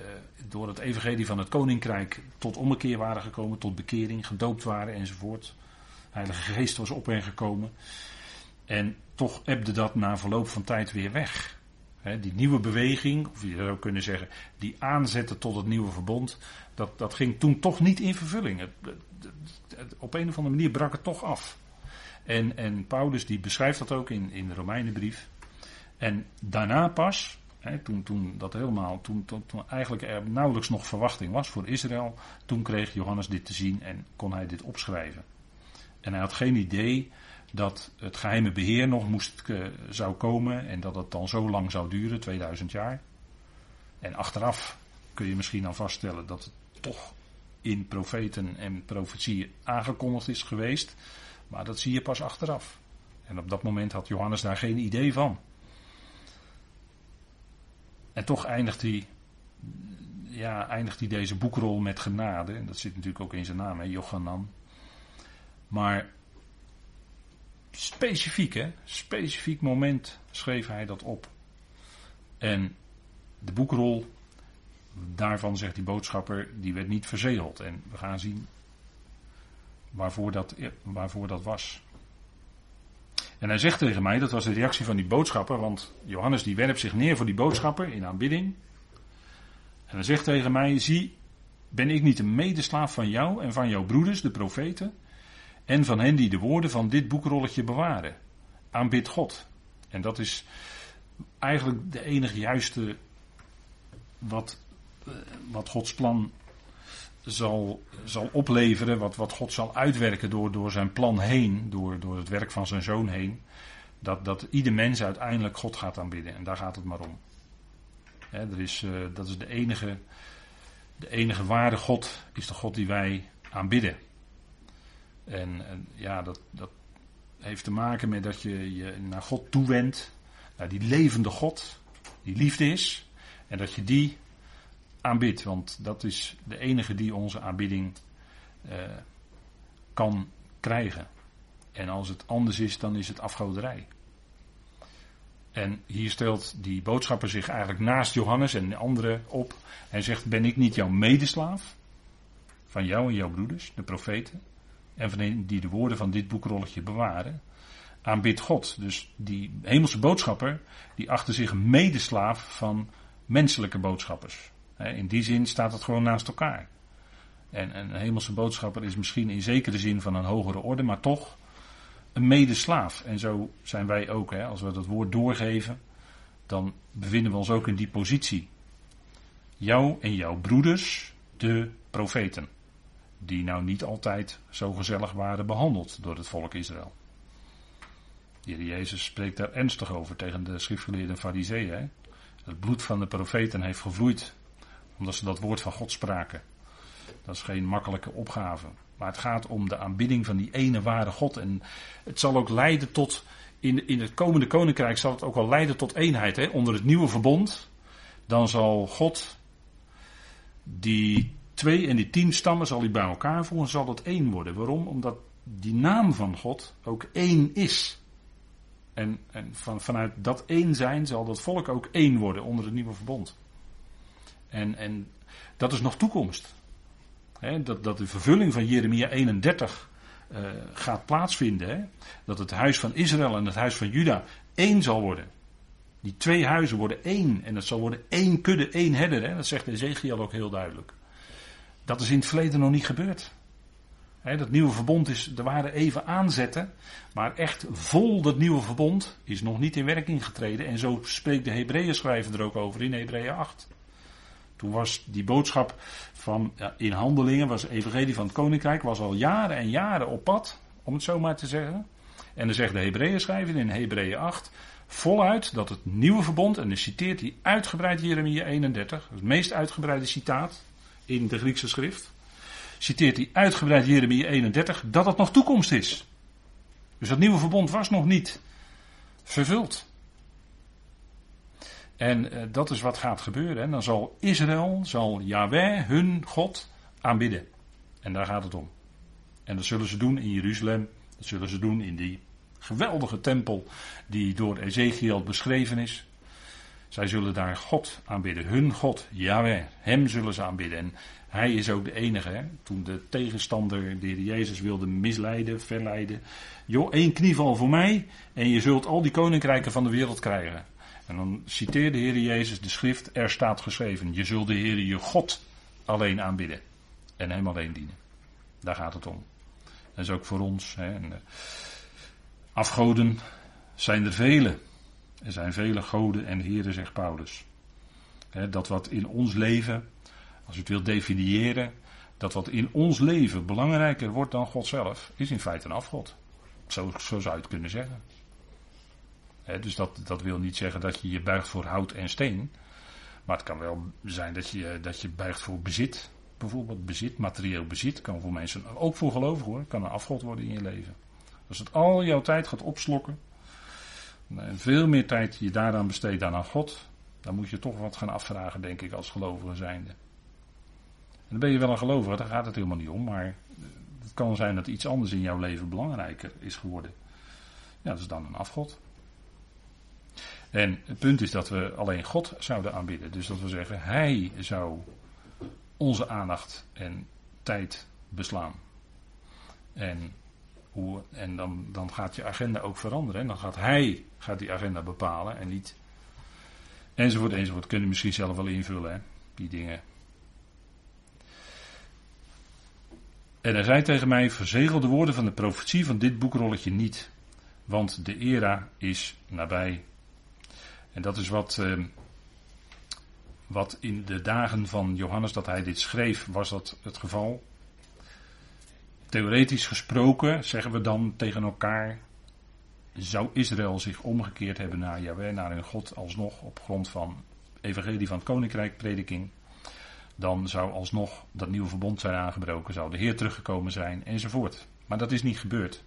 door het evangelie van het koninkrijk tot ommekeer waren gekomen, tot bekering, gedoopt waren enzovoort. Heilige Geest was op hen gekomen. En toch ebde dat na verloop van tijd weer weg. die nieuwe beweging, of je zou kunnen zeggen, die aanzetten tot het nieuwe verbond, dat, dat ging toen toch niet in vervulling. op een of andere manier brak het toch af. En, en Paulus die beschrijft dat ook in, in de Romeinenbrief. En daarna pas, toen, toen dat helemaal, toen, toen, toen, eigenlijk er nauwelijks nog verwachting was voor Israël, toen kreeg Johannes dit te zien en kon hij dit opschrijven. En hij had geen idee dat het geheime beheer nog moest, uh, zou komen en dat het dan zo lang zou duren, 2000 jaar. En achteraf kun je misschien dan vaststellen dat het toch in profeten en profetieën aangekondigd is geweest. Maar dat zie je pas achteraf. En op dat moment had Johannes daar geen idee van. En toch eindigt hij, ja, eindigt hij deze boekrol met genade. En dat zit natuurlijk ook in zijn naam, hè. Maar specifiek, hè, specifiek moment schreef hij dat op. En de boekrol, daarvan zegt die boodschapper, die werd niet verzegeld. En we gaan zien waarvoor dat, waarvoor dat was. En hij zegt tegen mij, dat was de reactie van die boodschapper, want Johannes die werpt zich neer voor die boodschapper in aanbidding. En hij zegt tegen mij, zie, ben ik niet een medeslaaf van jou en van jouw broeders, de profeten, en van hen die de woorden van dit boekrolletje bewaren. Aanbid God. En dat is eigenlijk de enige juiste wat, eh, wat Gods plan zal, zal opleveren, wat, wat God zal uitwerken door, door zijn plan heen, door, door het werk van zijn zoon heen, dat, dat ieder mens uiteindelijk God gaat aanbidden. En daar gaat het maar om. er is, uh, dat is de enige, de enige ware God, is de God die wij aanbidden. En, en ja, dat, dat heeft te maken met dat je je naar God toewendt, naar die levende God, die liefde is, en dat je die aanbidt. Want dat is de enige die onze aanbidding uh, kan krijgen. En als het anders is, dan is het afgoderij. En hier stelt die boodschapper zich eigenlijk naast Johannes en de anderen op. Hij zegt: Ben ik niet jouw medeslaaf? Van jou en jouw broeders, de profeten. En van die de woorden van dit boekrolletje bewaren. Aanbid God. Dus die hemelse boodschapper, die achter zich medeslaaf van menselijke boodschappers. In die zin staat het gewoon naast elkaar. En een hemelse boodschapper is misschien in zekere zin van een hogere orde, maar toch een medeslaaf. En zo zijn wij ook, hè, als we dat woord doorgeven, dan bevinden we ons ook in die positie. Jou en jouw broeders, de profeten, die nou niet altijd zo gezellig waren behandeld door het volk Israël. De heer Jezus spreekt daar ernstig over tegen de schriftgeleerde fariseeën. Het bloed van de profeten heeft gevloeid omdat ze dat woord van God spraken. Dat is geen makkelijke opgave. Maar het gaat om de aanbidding van die ene ware God. En het zal ook leiden tot, in, in het komende koninkrijk zal het ook wel leiden tot eenheid. Hè? Onder het nieuwe verbond, dan zal God die twee en die tien stammen zal hij bij elkaar voegen, zal dat één worden. Waarom? Omdat die naam van God ook één is. En, en van, vanuit dat één zijn zal dat volk ook één worden onder het nieuwe verbond. En, en dat is nog toekomst. dat, dat de vervulling van Jeremia 31 uh, eh, gaat plaatsvinden. Dat het huis van Israël en het huis van Juda één zal worden. Die twee huizen worden één. En het zal worden één kudde, één herder. Dat zegt Ezekiel ook heel duidelijk. Dat is in het verleden nog niet gebeurd. dat nieuwe verbond is, er waren even aanzetten, maar echt vol dat nieuwe verbond is nog niet in werking getreden. En zo spreekt de Hebreeën schrijver er ook over in Hebreeën 8. Toen was die boodschap van ja, in handelingen, was evangelie van het koninkrijk, was al jaren en jaren op pad, om het zo maar te zeggen. En dan zegt de Hebreeën schrijver in Hebreeën 8 voluit dat het nieuwe verbond, en dan citeert hij uitgebreid Jeremia 31, het meest uitgebreide citaat in de Griekse schrift, citeert hij uitgebreid Jeremia 31, dat het nog toekomst is. Dus dat nieuwe verbond was nog niet vervuld. En uh, dat is wat gaat gebeuren. En dan zal Israël, zal Yahweh hun God aanbidden. En daar gaat het om. En dat zullen ze doen in Jeruzalem. Dat zullen ze doen in die geweldige tempel die door Ezekiel beschreven is. Zij zullen daar God aanbidden, hun God, Yahweh. Hem zullen ze aanbidden. En hij is ook de enige. Hè? Toen de tegenstander, de Jezus, wilde misleiden, verleiden. Joh, één knieval voor mij en je zult al die koninkrijken van de wereld krijgen. En dan citeert de Heer Jezus de schrift, er staat geschreven, je zult de Heer je God alleen aanbidden. En hem alleen dienen. Daar gaat het om. Dat is ook voor ons. Hè. En, uh, afgoden zijn er vele. Er zijn vele goden en heren, zegt Paulus. Hè, dat wat in ons leven, als u het wilt definiëren, dat wat in ons leven belangrijker wordt dan God zelf, is in feite een afgod. Zo, zo zou je het kunnen zeggen. Dus dat, dat wil niet zeggen dat je je buigt voor hout en steen. Maar het kan wel zijn dat je, dat je buigt voor bezit. Bijvoorbeeld bezit, materieel bezit, kan voor mensen, ook voor gelovigen hoor, kan een afgod worden in je leven. Als het al jouw tijd gaat opslokken, en veel meer tijd je daaraan besteedt dan aan God, dan moet je toch wat gaan afvragen, denk ik, als gelovige zijnde. En dan ben je wel een gelovige, daar gaat het helemaal niet om, maar het kan zijn dat iets anders in jouw leven belangrijker is geworden. Ja, dat is dan een afgod. En het punt is dat we alleen God zouden aanbidden. Dus dat we zeggen, Hij zou onze aandacht en tijd beslaan. En, hoe, en dan, dan gaat je agenda ook veranderen. En dan gaat Hij gaat die agenda bepalen en niet. Enzovoort, enzovoort. Kunnen misschien zelf wel invullen, hè, die dingen. En hij zei tegen mij: Verzegel de woorden van de profetie van dit boekrolletje niet, want de era is nabij. En dat is wat, eh, wat in de dagen van Johannes dat hij dit schreef, was dat het geval. Theoretisch gesproken zeggen we dan tegen elkaar, zou Israël zich omgekeerd hebben naar Yahweh, naar hun God alsnog op grond van evangelie van het koninkrijk prediking dan zou alsnog dat nieuwe verbond zijn aangebroken, zou de Heer teruggekomen zijn enzovoort. Maar dat is niet gebeurd.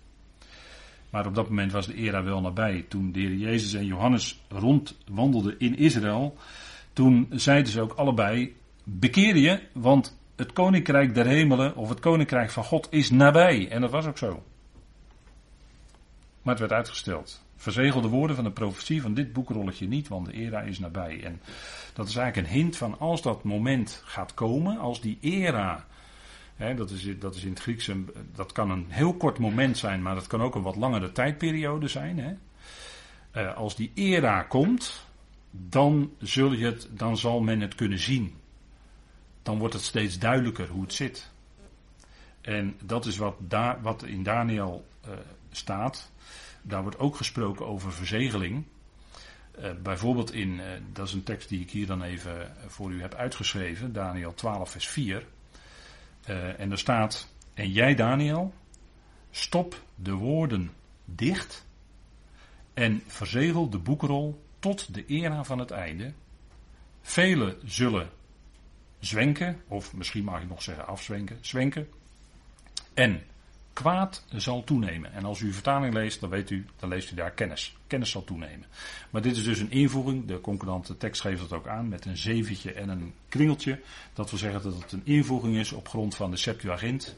Maar op dat moment was de era wel nabij. Toen de Heer Jezus en Johannes rondwandelden in Israël, toen zeiden ze ook allebei: bekeer je, want het koninkrijk der hemelen of het koninkrijk van God is nabij. En dat was ook zo. Maar het werd uitgesteld. Verzegel de woorden van de profetie van dit boekrolletje niet, want de era is nabij. En dat is eigenlijk een hint van als dat moment gaat komen, als die era, dat, is, dat is in het Grieks, dat kan een heel kort moment zijn, maar dat kan ook een wat langere tijdperiode zijn. Uh, als die era komt, dan, zul je het, dan zal men het kunnen zien. Dan wordt het steeds duidelijker hoe het zit. En dat is wat, wat in Daniel uh, staat. Daar wordt ook gesproken over verzegeling. Uh, bijvoorbeeld in, dat is een tekst die ik hier dan even voor u heb uitgeschreven, Daniel 12, vers 4. Uh, en er staat: En jij, Daniel, stop de woorden dicht en verzegel de boekrol tot de era van het einde. Velen zullen zwenken, of misschien mag ik nog zeggen afzwenken, zwenken. En kwaad zal toenemen. En als u vertaling leest, dan weet u, dan leest u daar kennis. Kennis zal toenemen. Maar dit is dus een invoering. De concordante tekst geeft dat ook aan met een zeventje en een kringeltje. Dat wil zeggen dat het een invoering is op grond van de Septuagint.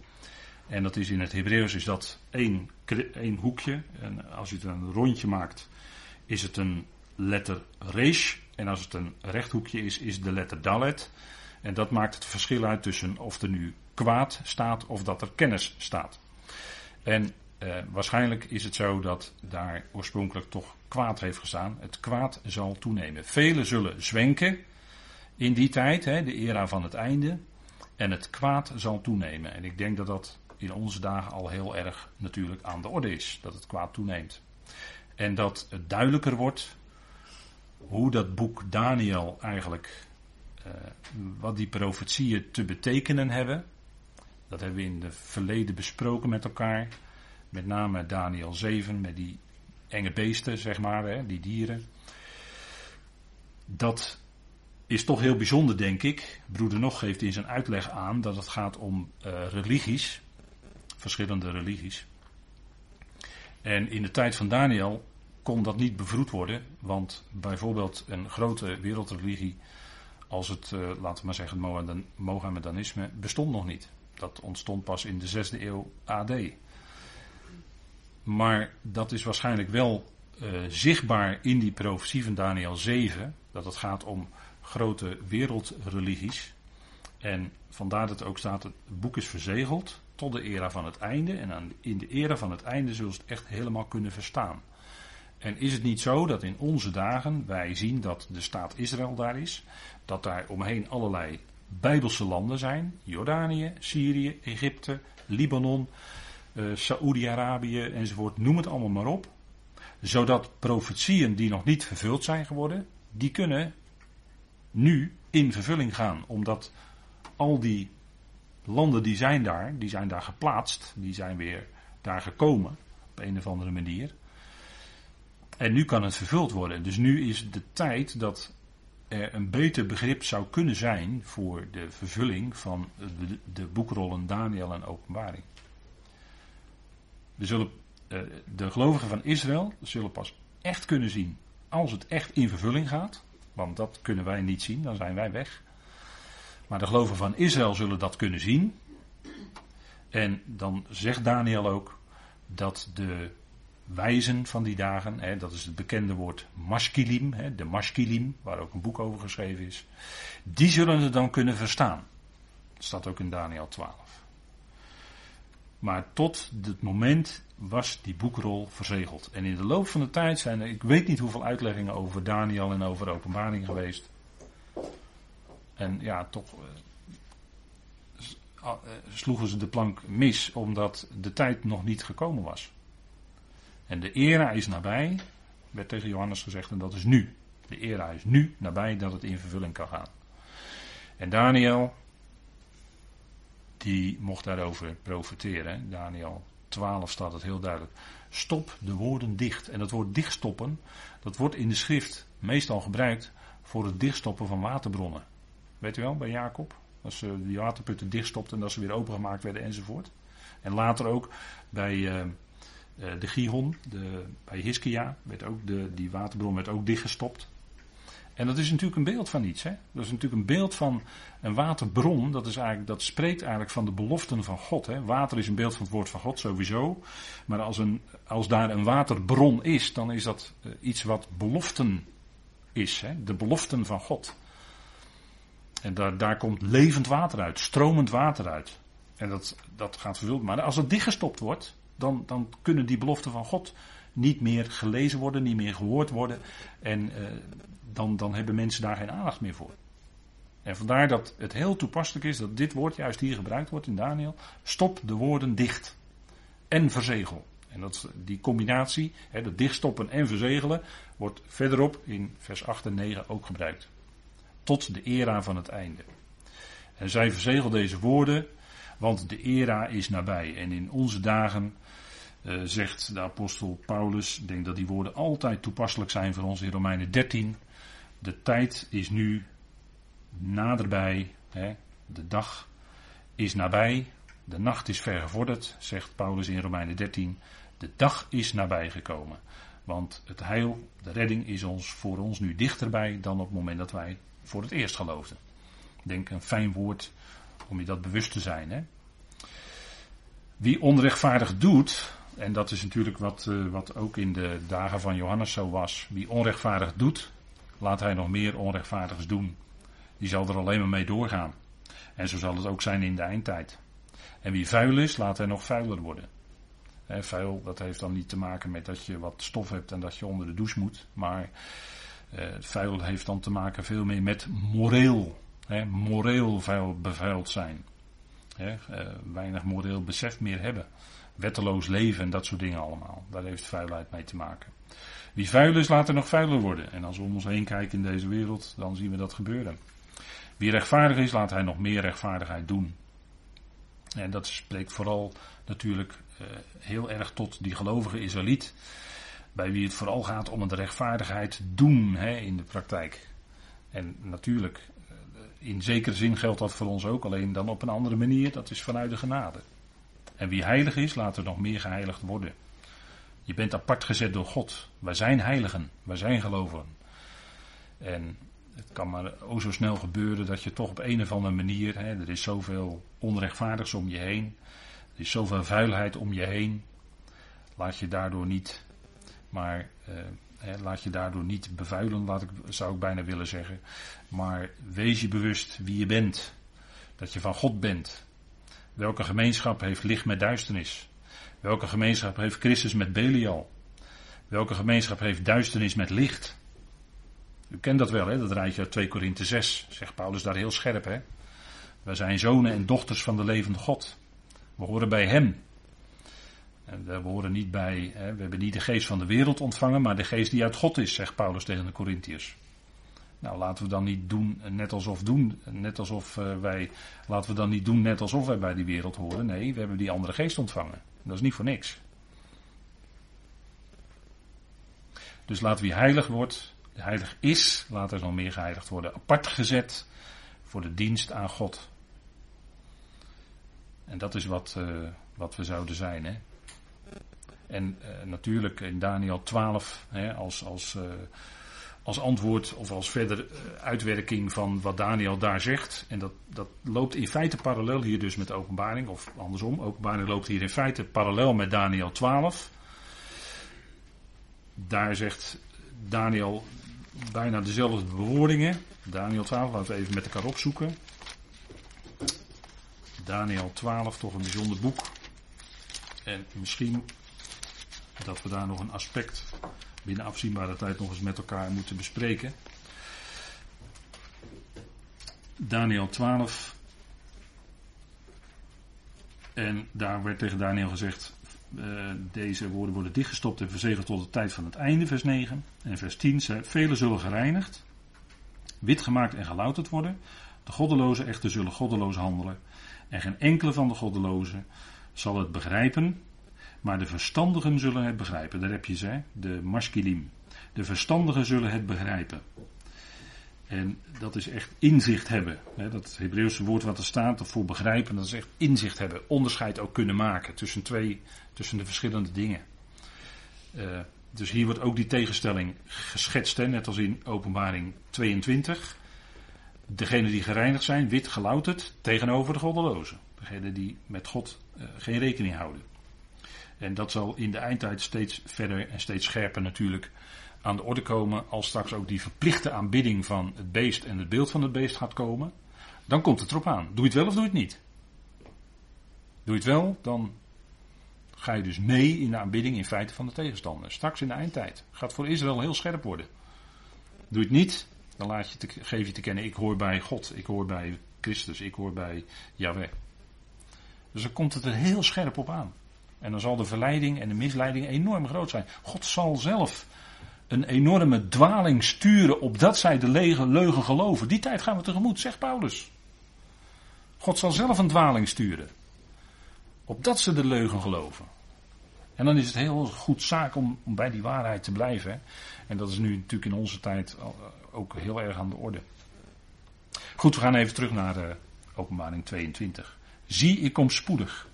En dat is in het Hebreeuws is dat één, één hoekje. En als u het een rondje maakt, is het een letter resh. En als het een rechthoekje is, is de letter dalet. En dat maakt het verschil uit tussen of er nu kwaad staat of dat er kennis staat. En eh, waarschijnlijk is het zo dat daar oorspronkelijk toch kwaad heeft gestaan. Het kwaad zal toenemen. Velen zullen zwenken in die tijd, hè, de era van het einde. En het kwaad zal toenemen. En ik denk dat dat in onze dagen al heel erg natuurlijk aan de orde is. Dat het kwaad toeneemt. En dat het duidelijker wordt hoe dat boek Daniel eigenlijk, uh, wat die profetieën te betekenen hebben. Dat hebben we in het verleden besproken met elkaar. Met name Daniel 7, met die enge beesten, zeg maar, hè, die dieren. Dat is toch heel bijzonder, denk ik. Broeder Nog geeft in zijn uitleg aan dat het gaat om uh, religies, verschillende religies. En in de tijd van Daniel kon dat niet bevroed worden, want bijvoorbeeld een grote wereldreligie als het, uh, laten we maar zeggen, het Mohammedanisme bestond nog niet. Dat ontstond pas in de 6e eeuw AD. Maar dat is waarschijnlijk wel uh, zichtbaar in die profetie van Daniel 7, dat het gaat om grote wereldreligies. En vandaar dat ook staat, het boek is verzegeld tot de era van het einde. En in de era van het einde zullen ze het echt helemaal kunnen verstaan. En is het niet zo dat in onze dagen wij zien dat de staat Israël daar is, dat daar omheen allerlei bijbelse landen zijn, Jordanië, Syrië, Egypte, Libanon, uh, Saoedi-Arabië enzovoort, noem het allemaal maar op. Zodat profetieën die nog niet vervuld zijn geworden, die kunnen nu in vervulling gaan. Omdat al die landen die zijn daar, die zijn daar geplaatst, die zijn weer daar gekomen op een of andere manier. En nu kan het vervuld worden. Dus nu is de tijd dat er een beter begrip zou kunnen zijn voor de vervulling van de, de boekrollen Daniel en Openbaring. Zullen, eh, de gelovigen van Israël zullen pas echt kunnen zien als het echt in vervulling gaat. Want dat kunnen wij niet zien, dan zijn wij weg. Maar de gelovigen van Israël zullen dat kunnen zien. En dan zegt Daniel ook dat de wijzen van die dagen, hè, dat is het bekende woord maskilim, hè, de maskilim, waar ook een boek over geschreven is, die zullen het dan kunnen verstaan. Dat staat ook in Daniel 12. Maar tot het moment was die boekrol verzegeld. En in de loop van de tijd zijn er, ik weet niet hoeveel uitleggingen over Daniel en over openbaring geweest. En ja, toch uh, sloegen ze de plank mis, omdat de tijd nog niet gekomen was. En de era is nabij, werd tegen Johannes gezegd, en dat is nu. De era is nu nabij dat het in vervulling kan gaan. En Daniel, die mocht daarover profiteren. Daniel 12 staat het heel duidelijk. Stop de woorden dicht. En dat woord dichtstoppen, dat wordt in de schrift meestal gebruikt voor het dichtstoppen van waterbronnen. Weet u wel, bij Jacob? Als ze die waterputten dichtstopten en dat ze weer opengemaakt werden enzovoort. En later ook bij uh, de Gihon, de, bij Hiskia, werd ook de, die waterbron werd ook dichtgestopt. En dat is natuurlijk een beeld van iets. Hè? Dat is natuurlijk een beeld van een waterbron. Dat, is eigenlijk, dat spreekt eigenlijk van de beloften van God. Hè? Water is een beeld van het woord van God sowieso. Maar als, een, als daar een waterbron is, dan is dat uh, iets wat beloften is. Hè? De beloften van God. En daar, daar komt levend water uit, stromend water uit. En dat, dat gaat vervuld. Maar als het dichtgestopt wordt, dan, dan kunnen die beloften van God niet meer gelezen worden, niet meer gehoord worden. En uh, dan, dan hebben mensen daar geen aandacht meer voor. En vandaar dat het heel toepasselijk is dat dit woord juist hier gebruikt wordt in Daniel. Stop de woorden dicht en verzegel. En dat, die combinatie, hè, dat dichtstoppen en verzegelen, wordt verderop in vers 8 en 9 ook gebruikt. Tot de era van het einde. En zij verzegel deze woorden, want de era is nabij. En in onze dagen uh, zegt de apostel Paulus, ik denk dat die woorden altijd toepasselijk zijn voor ons in Romeinen 13. De tijd is nu naderbij, hè, de dag is nabij, de nacht is vergevorderd, zegt Paulus in Romeinen 13. De dag is nabij gekomen. Want het heil, de redding is ons voor ons nu dichterbij dan op het moment dat wij voor het eerst geloofden. Ik denk een fijn woord om je dat bewust te zijn. Hè? Wie onrechtvaardig doet, en dat is natuurlijk wat, uh, wat ook in de dagen van Johannes zo was. Wie onrechtvaardig doet, laat hij nog meer onrechtvaardigs doen. Die zal er alleen maar mee doorgaan. En zo zal het ook zijn in de eindtijd. En wie vuil is, laat hij nog vuiler worden. Vuil, dat heeft dan niet te maken met dat je wat stof hebt en dat je onder de douche moet. Maar uh, vuil heeft dan te maken veel meer met moreel. He, moreel vuil, bevuild zijn. He, uh, weinig moreel besef meer hebben. Wetteloos leven en dat soort dingen allemaal. Daar heeft vuilheid mee te maken. Wie vuil is, laat er nog vuiler worden. En als we om ons heen kijken in deze wereld, dan zien we dat gebeuren. Wie rechtvaardig is, laat hij nog meer rechtvaardigheid doen. En dat spreekt vooral natuurlijk uh, heel erg tot die gelovige Israëliet. Bij wie het vooral gaat om het rechtvaardigheid doen hè, in de praktijk. En natuurlijk, in zekere zin geldt dat voor ons ook, alleen dan op een andere manier. Dat is vanuit de genade. En wie heilig is, laat er nog meer geheiligd worden. Je bent apart gezet door God. Wij zijn heiligen, wij zijn gelovigen. En het kan maar o zo snel gebeuren dat je toch op een of andere manier, hè, er is zoveel onrechtvaardigs om je heen, er is zoveel vuilheid om je heen, laat je daardoor niet Maar eh, laat je daardoor niet bevuilen, laat ik, zou ik bijna willen zeggen. Maar wees je bewust wie je bent. Dat je van God bent. Welke gemeenschap heeft licht met duisternis? Welke gemeenschap heeft Christus met Belial? Welke gemeenschap heeft duisternis met licht? U kent dat wel, hè? dat rijtje uit 2 Korinthe 6, zegt Paulus daar heel scherp. Hè? Wij zijn zonen en dochters van de levende God. We horen bij Hem. We horen niet bij, hè, we hebben niet de geest van de wereld ontvangen, maar de geest die uit God is, zegt Paulus tegen de Corinthiërs. Nou, laten we dan niet doen net alsof doen, net alsof uh, wij, laten we dan niet doen net alsof wij bij die wereld horen. Nee, we hebben die andere geest ontvangen. Dat is niet voor niks. Dus laten wie heilig wordt, heilig is, later zal meer geheiligd worden, apart gezet voor de dienst aan God. En dat is wat, uh, wat we zouden zijn. Hè? En uh, natuurlijk in Daniel 12 hè, als, als, uh, als antwoord of als verder uitwerking van wat Daniel daar zegt. En dat, dat loopt in feite parallel hier dus met openbaring. Of andersom, openbaring loopt hier in feite parallel met Daniel 12. Daar zegt Daniel bijna dezelfde bewoordingen. Daniel 12, laten we even met elkaar opzoeken. Daniel 12, toch een bijzonder boek. En misschien dat we daar nog een aspect binnen afzienbare tijd nog eens met elkaar moeten bespreken. Daniel 12. En daar werd tegen Daniel gezegd: uh, deze woorden worden dichtgestopt en verzegeld tot de tijd van het einde, vers 9. En vers 10 zei: Velen zullen gereinigd, wit gemaakt en gelouterd worden. De goddelozen echter zullen goddeloos handelen. En geen enkele van de goddelozen zal het begrijpen, maar de verstandigen zullen het begrijpen. Daar heb je ze, de maskilim. De verstandigen zullen het begrijpen. En dat is echt inzicht hebben. Dat Hebreeuwse woord wat er staat voor begrijpen, dat is echt inzicht hebben. Onderscheid ook kunnen maken tussen, twee, tussen de verschillende dingen. Uh, dus hier wordt ook die tegenstelling geschetst, net als in openbaring 22. Degenen die gereinigd zijn, wit gelouterd, tegenover de goddelozen. Degenen die met God uh, geen rekening houden. En dat zal in de eindtijd steeds verder en steeds scherper natuurlijk aan de orde komen als straks ook die verplichte aanbidding van het beest en het beeld van het beest gaat komen. Dan komt het erop aan. Doe je het wel of doe je het niet? Doe je het wel, dan ga je dus mee in de aanbidding in feite van de tegenstander. Straks in de eindtijd. Gaat voor Israël heel scherp worden. Doe je het niet, dan laat je te, geef je te kennen, ik hoor bij God, ik hoor bij Christus, ik hoor bij Yahweh. Dus dan komt het er heel scherp op aan. En dan zal de verleiding en de misleiding enorm groot zijn. God zal zelf een enorme dwaling sturen opdat zij de leugen geloven. Die tijd gaan we tegemoet, zegt Paulus. God zal zelf een dwaling sturen. Opdat ze de leugen geloven. En dan is het heel goed zaak om, bij die waarheid te blijven. En dat is nu natuurlijk in onze tijd ook heel erg aan de orde. Goed, we gaan even terug naar de openbaring 22. Zie, ik kom spoedig.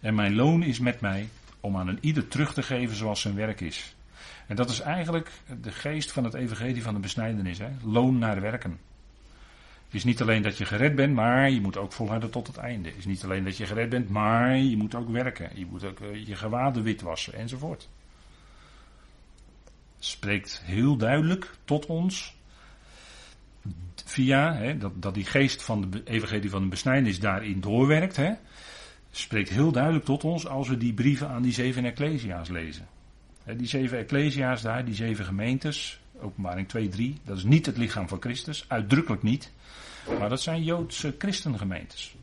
En mijn loon is met mij om aan een ieder terug te geven zoals zijn werk is. En dat is eigenlijk de geest van het evangelie van de besnijdenis. Hè? Loon naar werken. Het is niet alleen dat je gered bent, maar je moet ook volharden tot het einde. Het is niet alleen dat je gered bent, maar je moet ook werken. Je moet ook eh, je gewaden witwassen enzovoort. Spreekt heel duidelijk tot ons via hè, dat, dat die geest van de evangelie van de besnijdenis daarin doorwerkt. Hè, spreekt heel duidelijk tot ons als we die brieven aan die zeven ecclesia's lezen. Die zeven ecclesia's daar, die zeven gemeentes, openbaring 2, 3, dat is niet het lichaam van Christus, uitdrukkelijk niet. Maar dat zijn Joodse christengemeentes.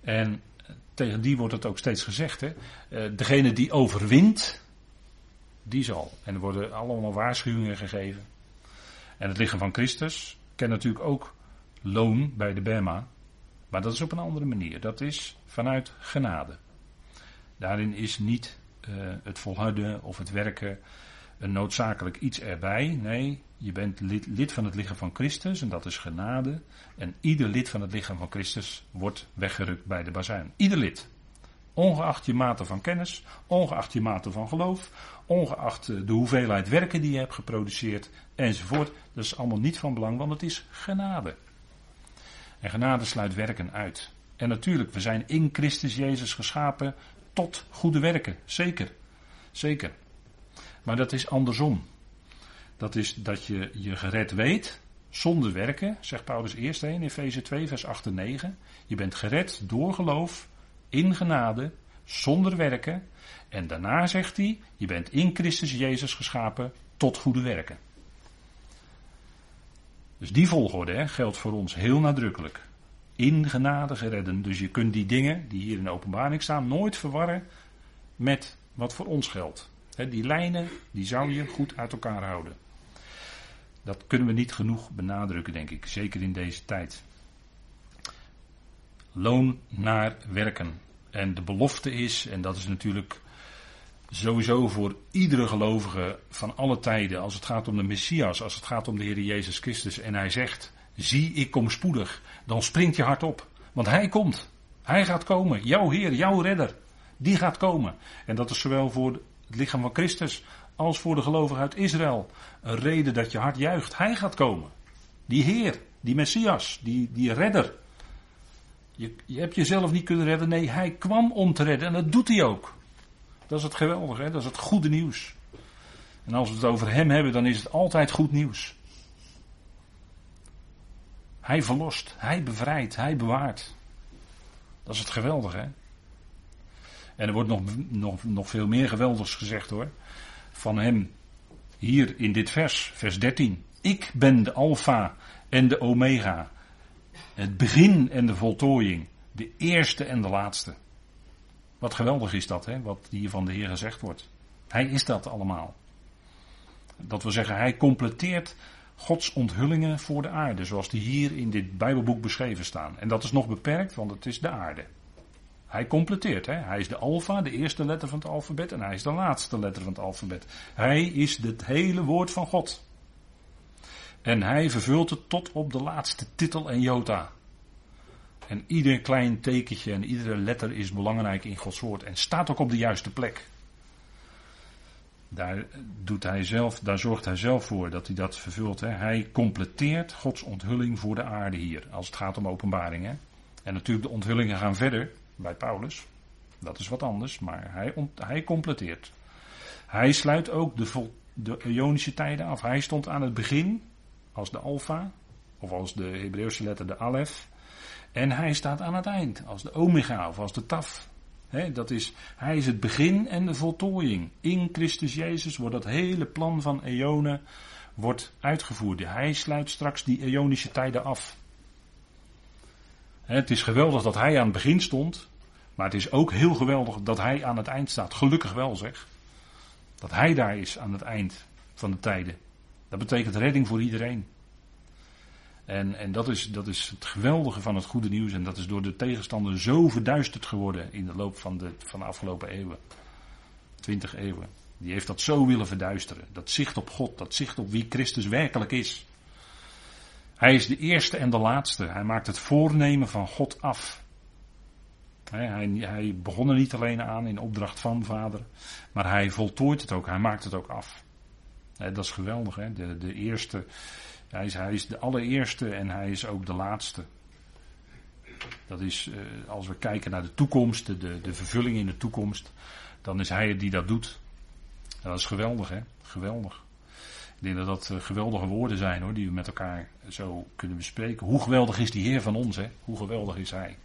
En tegen die wordt het ook steeds gezegd, hè, eh, degene die overwint, die zal. En er worden allemaal waarschuwingen gegeven. En het lichaam van Christus kent natuurlijk ook loon bij de Bema. Maar dat is op een andere manier. Dat is vanuit genade. Daarin is niet uh, het volharden of het werken een noodzakelijk iets erbij. Nee, je bent lid, lid, van het lichaam van Christus en dat is genade. En ieder lid van het lichaam van Christus wordt weggerukt bij de bazuin. Ieder lid. Ongeacht je mate van kennis, ongeacht je mate van geloof, ongeacht de hoeveelheid werken die je hebt geproduceerd enzovoort. Dat is allemaal niet van belang, want het is genade. En genade sluit werken uit. En natuurlijk, we zijn in Christus Jezus geschapen tot goede werken. Zeker. Zeker. Maar dat is andersom. Dat is dat je je gered weet zonder werken, zegt Paulus eerst in Efeze 2, vers 8 en 9. Je bent gered door geloof, in genade, zonder werken. En daarna zegt hij, je bent in Christus Jezus geschapen tot goede werken. Dus die volgorde hè, geldt voor ons heel nadrukkelijk. In genade geredden. Dus je kunt die dingen die hier in de openbaring staan nooit verwarren met wat voor ons geldt. die lijnen, die zou je goed uit elkaar houden. Dat kunnen we niet genoeg benadrukken, denk ik. Zeker in deze tijd. Loon naar werken. En de belofte is, en dat is natuurlijk sowieso voor iedere gelovige van alle tijden, als het gaat om de Messias, als het gaat om de Heer Jezus Christus, en hij zegt, zie ik kom spoedig, dan springt je hart op. Want hij komt. Hij gaat komen. Jouw Heer, jouw redder. Die gaat komen. En dat is zowel voor het lichaam van Christus als voor de gelovigen uit Israël. Een reden dat je hart juicht. Hij gaat komen. Die Heer, die Messias, die, die redder. Je, je hebt jezelf niet kunnen redden. Nee, hij kwam om te redden. En dat doet hij ook. Dat is het geweldige, hè? dat is het goede nieuws. En als we het over hem hebben, dan is het altijd goed nieuws. Hij verlost, hij bevrijdt, hij bewaart. Dat is het geweldige, hè? En er wordt nog, nog, nog veel meer geweldigs gezegd hoor. Van hem hier in dit vers, vers 13. Ik ben de Alpha en de Omega. Het begin en de voltooiing. De eerste en de laatste. Wat geweldig is dat, hè, wat hier van de Heer gezegd wordt. Hij is dat allemaal. Dat wil zeggen, hij completeert Gods onthullingen voor de aarde, zoals die hier in dit Bijbelboek beschreven staan. En dat is nog beperkt, want het is de aarde. Hij completeert, hè? hij is de alfa, de eerste letter van het alfabet, en hij is de laatste letter van het alfabet. Hij is het hele woord van God. En hij vervult het tot op de laatste titel en jota. En ieder klein tekentje en iedere letter is belangrijk in Gods woord en staat ook op de juiste plek. Daar, doet hij zelf, daar zorgt hij zelf voor dat hij dat vervult. Hè. Hij completeert Gods onthulling voor de aarde hier, als het gaat om openbaring. Hè. En natuurlijk, de onthullingen gaan verder bij Paulus. Dat is wat anders, maar hij, hij completeert. Hij sluit ook de, de Ionische tijden af. Hij stond aan het begin als de Alpha, of als de Hebreeuwse letter de Alef. En hij staat aan het eind als de Omega of als de Taf. dat is, hij is het begin en de voltooiing. In Christus Jezus wordt dat hele plan van eonen wordt uitgevoerd. Hij sluit straks die eonische tijden af. Het is geweldig dat hij aan het begin stond. Maar het is ook heel geweldig dat hij aan het eind staat. Gelukkig wel zeg. Dat hij daar is aan het eind van de tijden. Dat betekent redding voor iedereen. En, en dat, is, dat is het geweldige van het goede nieuws. En dat is door de tegenstander zo verduisterd geworden in de loop van de, van afgelopen eeuwen. Twintig eeuwen. Die heeft dat zo willen verduisteren. Dat zicht op God, dat zicht op wie Christus werkelijk is. Hij is de eerste en de laatste. Hij maakt het voornemen van God af. Hij, hij begon er niet alleen aan in opdracht van vader, maar hij voltooit het ook. Hij maakt het ook af. Dat is geweldig, hè? De, de eerste hij is, hij is de allereerste en hij is ook de laatste. Dat is, eh, als we kijken naar de toekomst, de, de vervulling in de toekomst, dan is hij het die dat doet. dat is geweldig, hè? Geweldig. Ik denk dat dat eh, geweldige woorden zijn, hoor, die we met elkaar zo kunnen bespreken. Hoe geweldig is die Heer van ons, hè? Hoe geweldig is hij?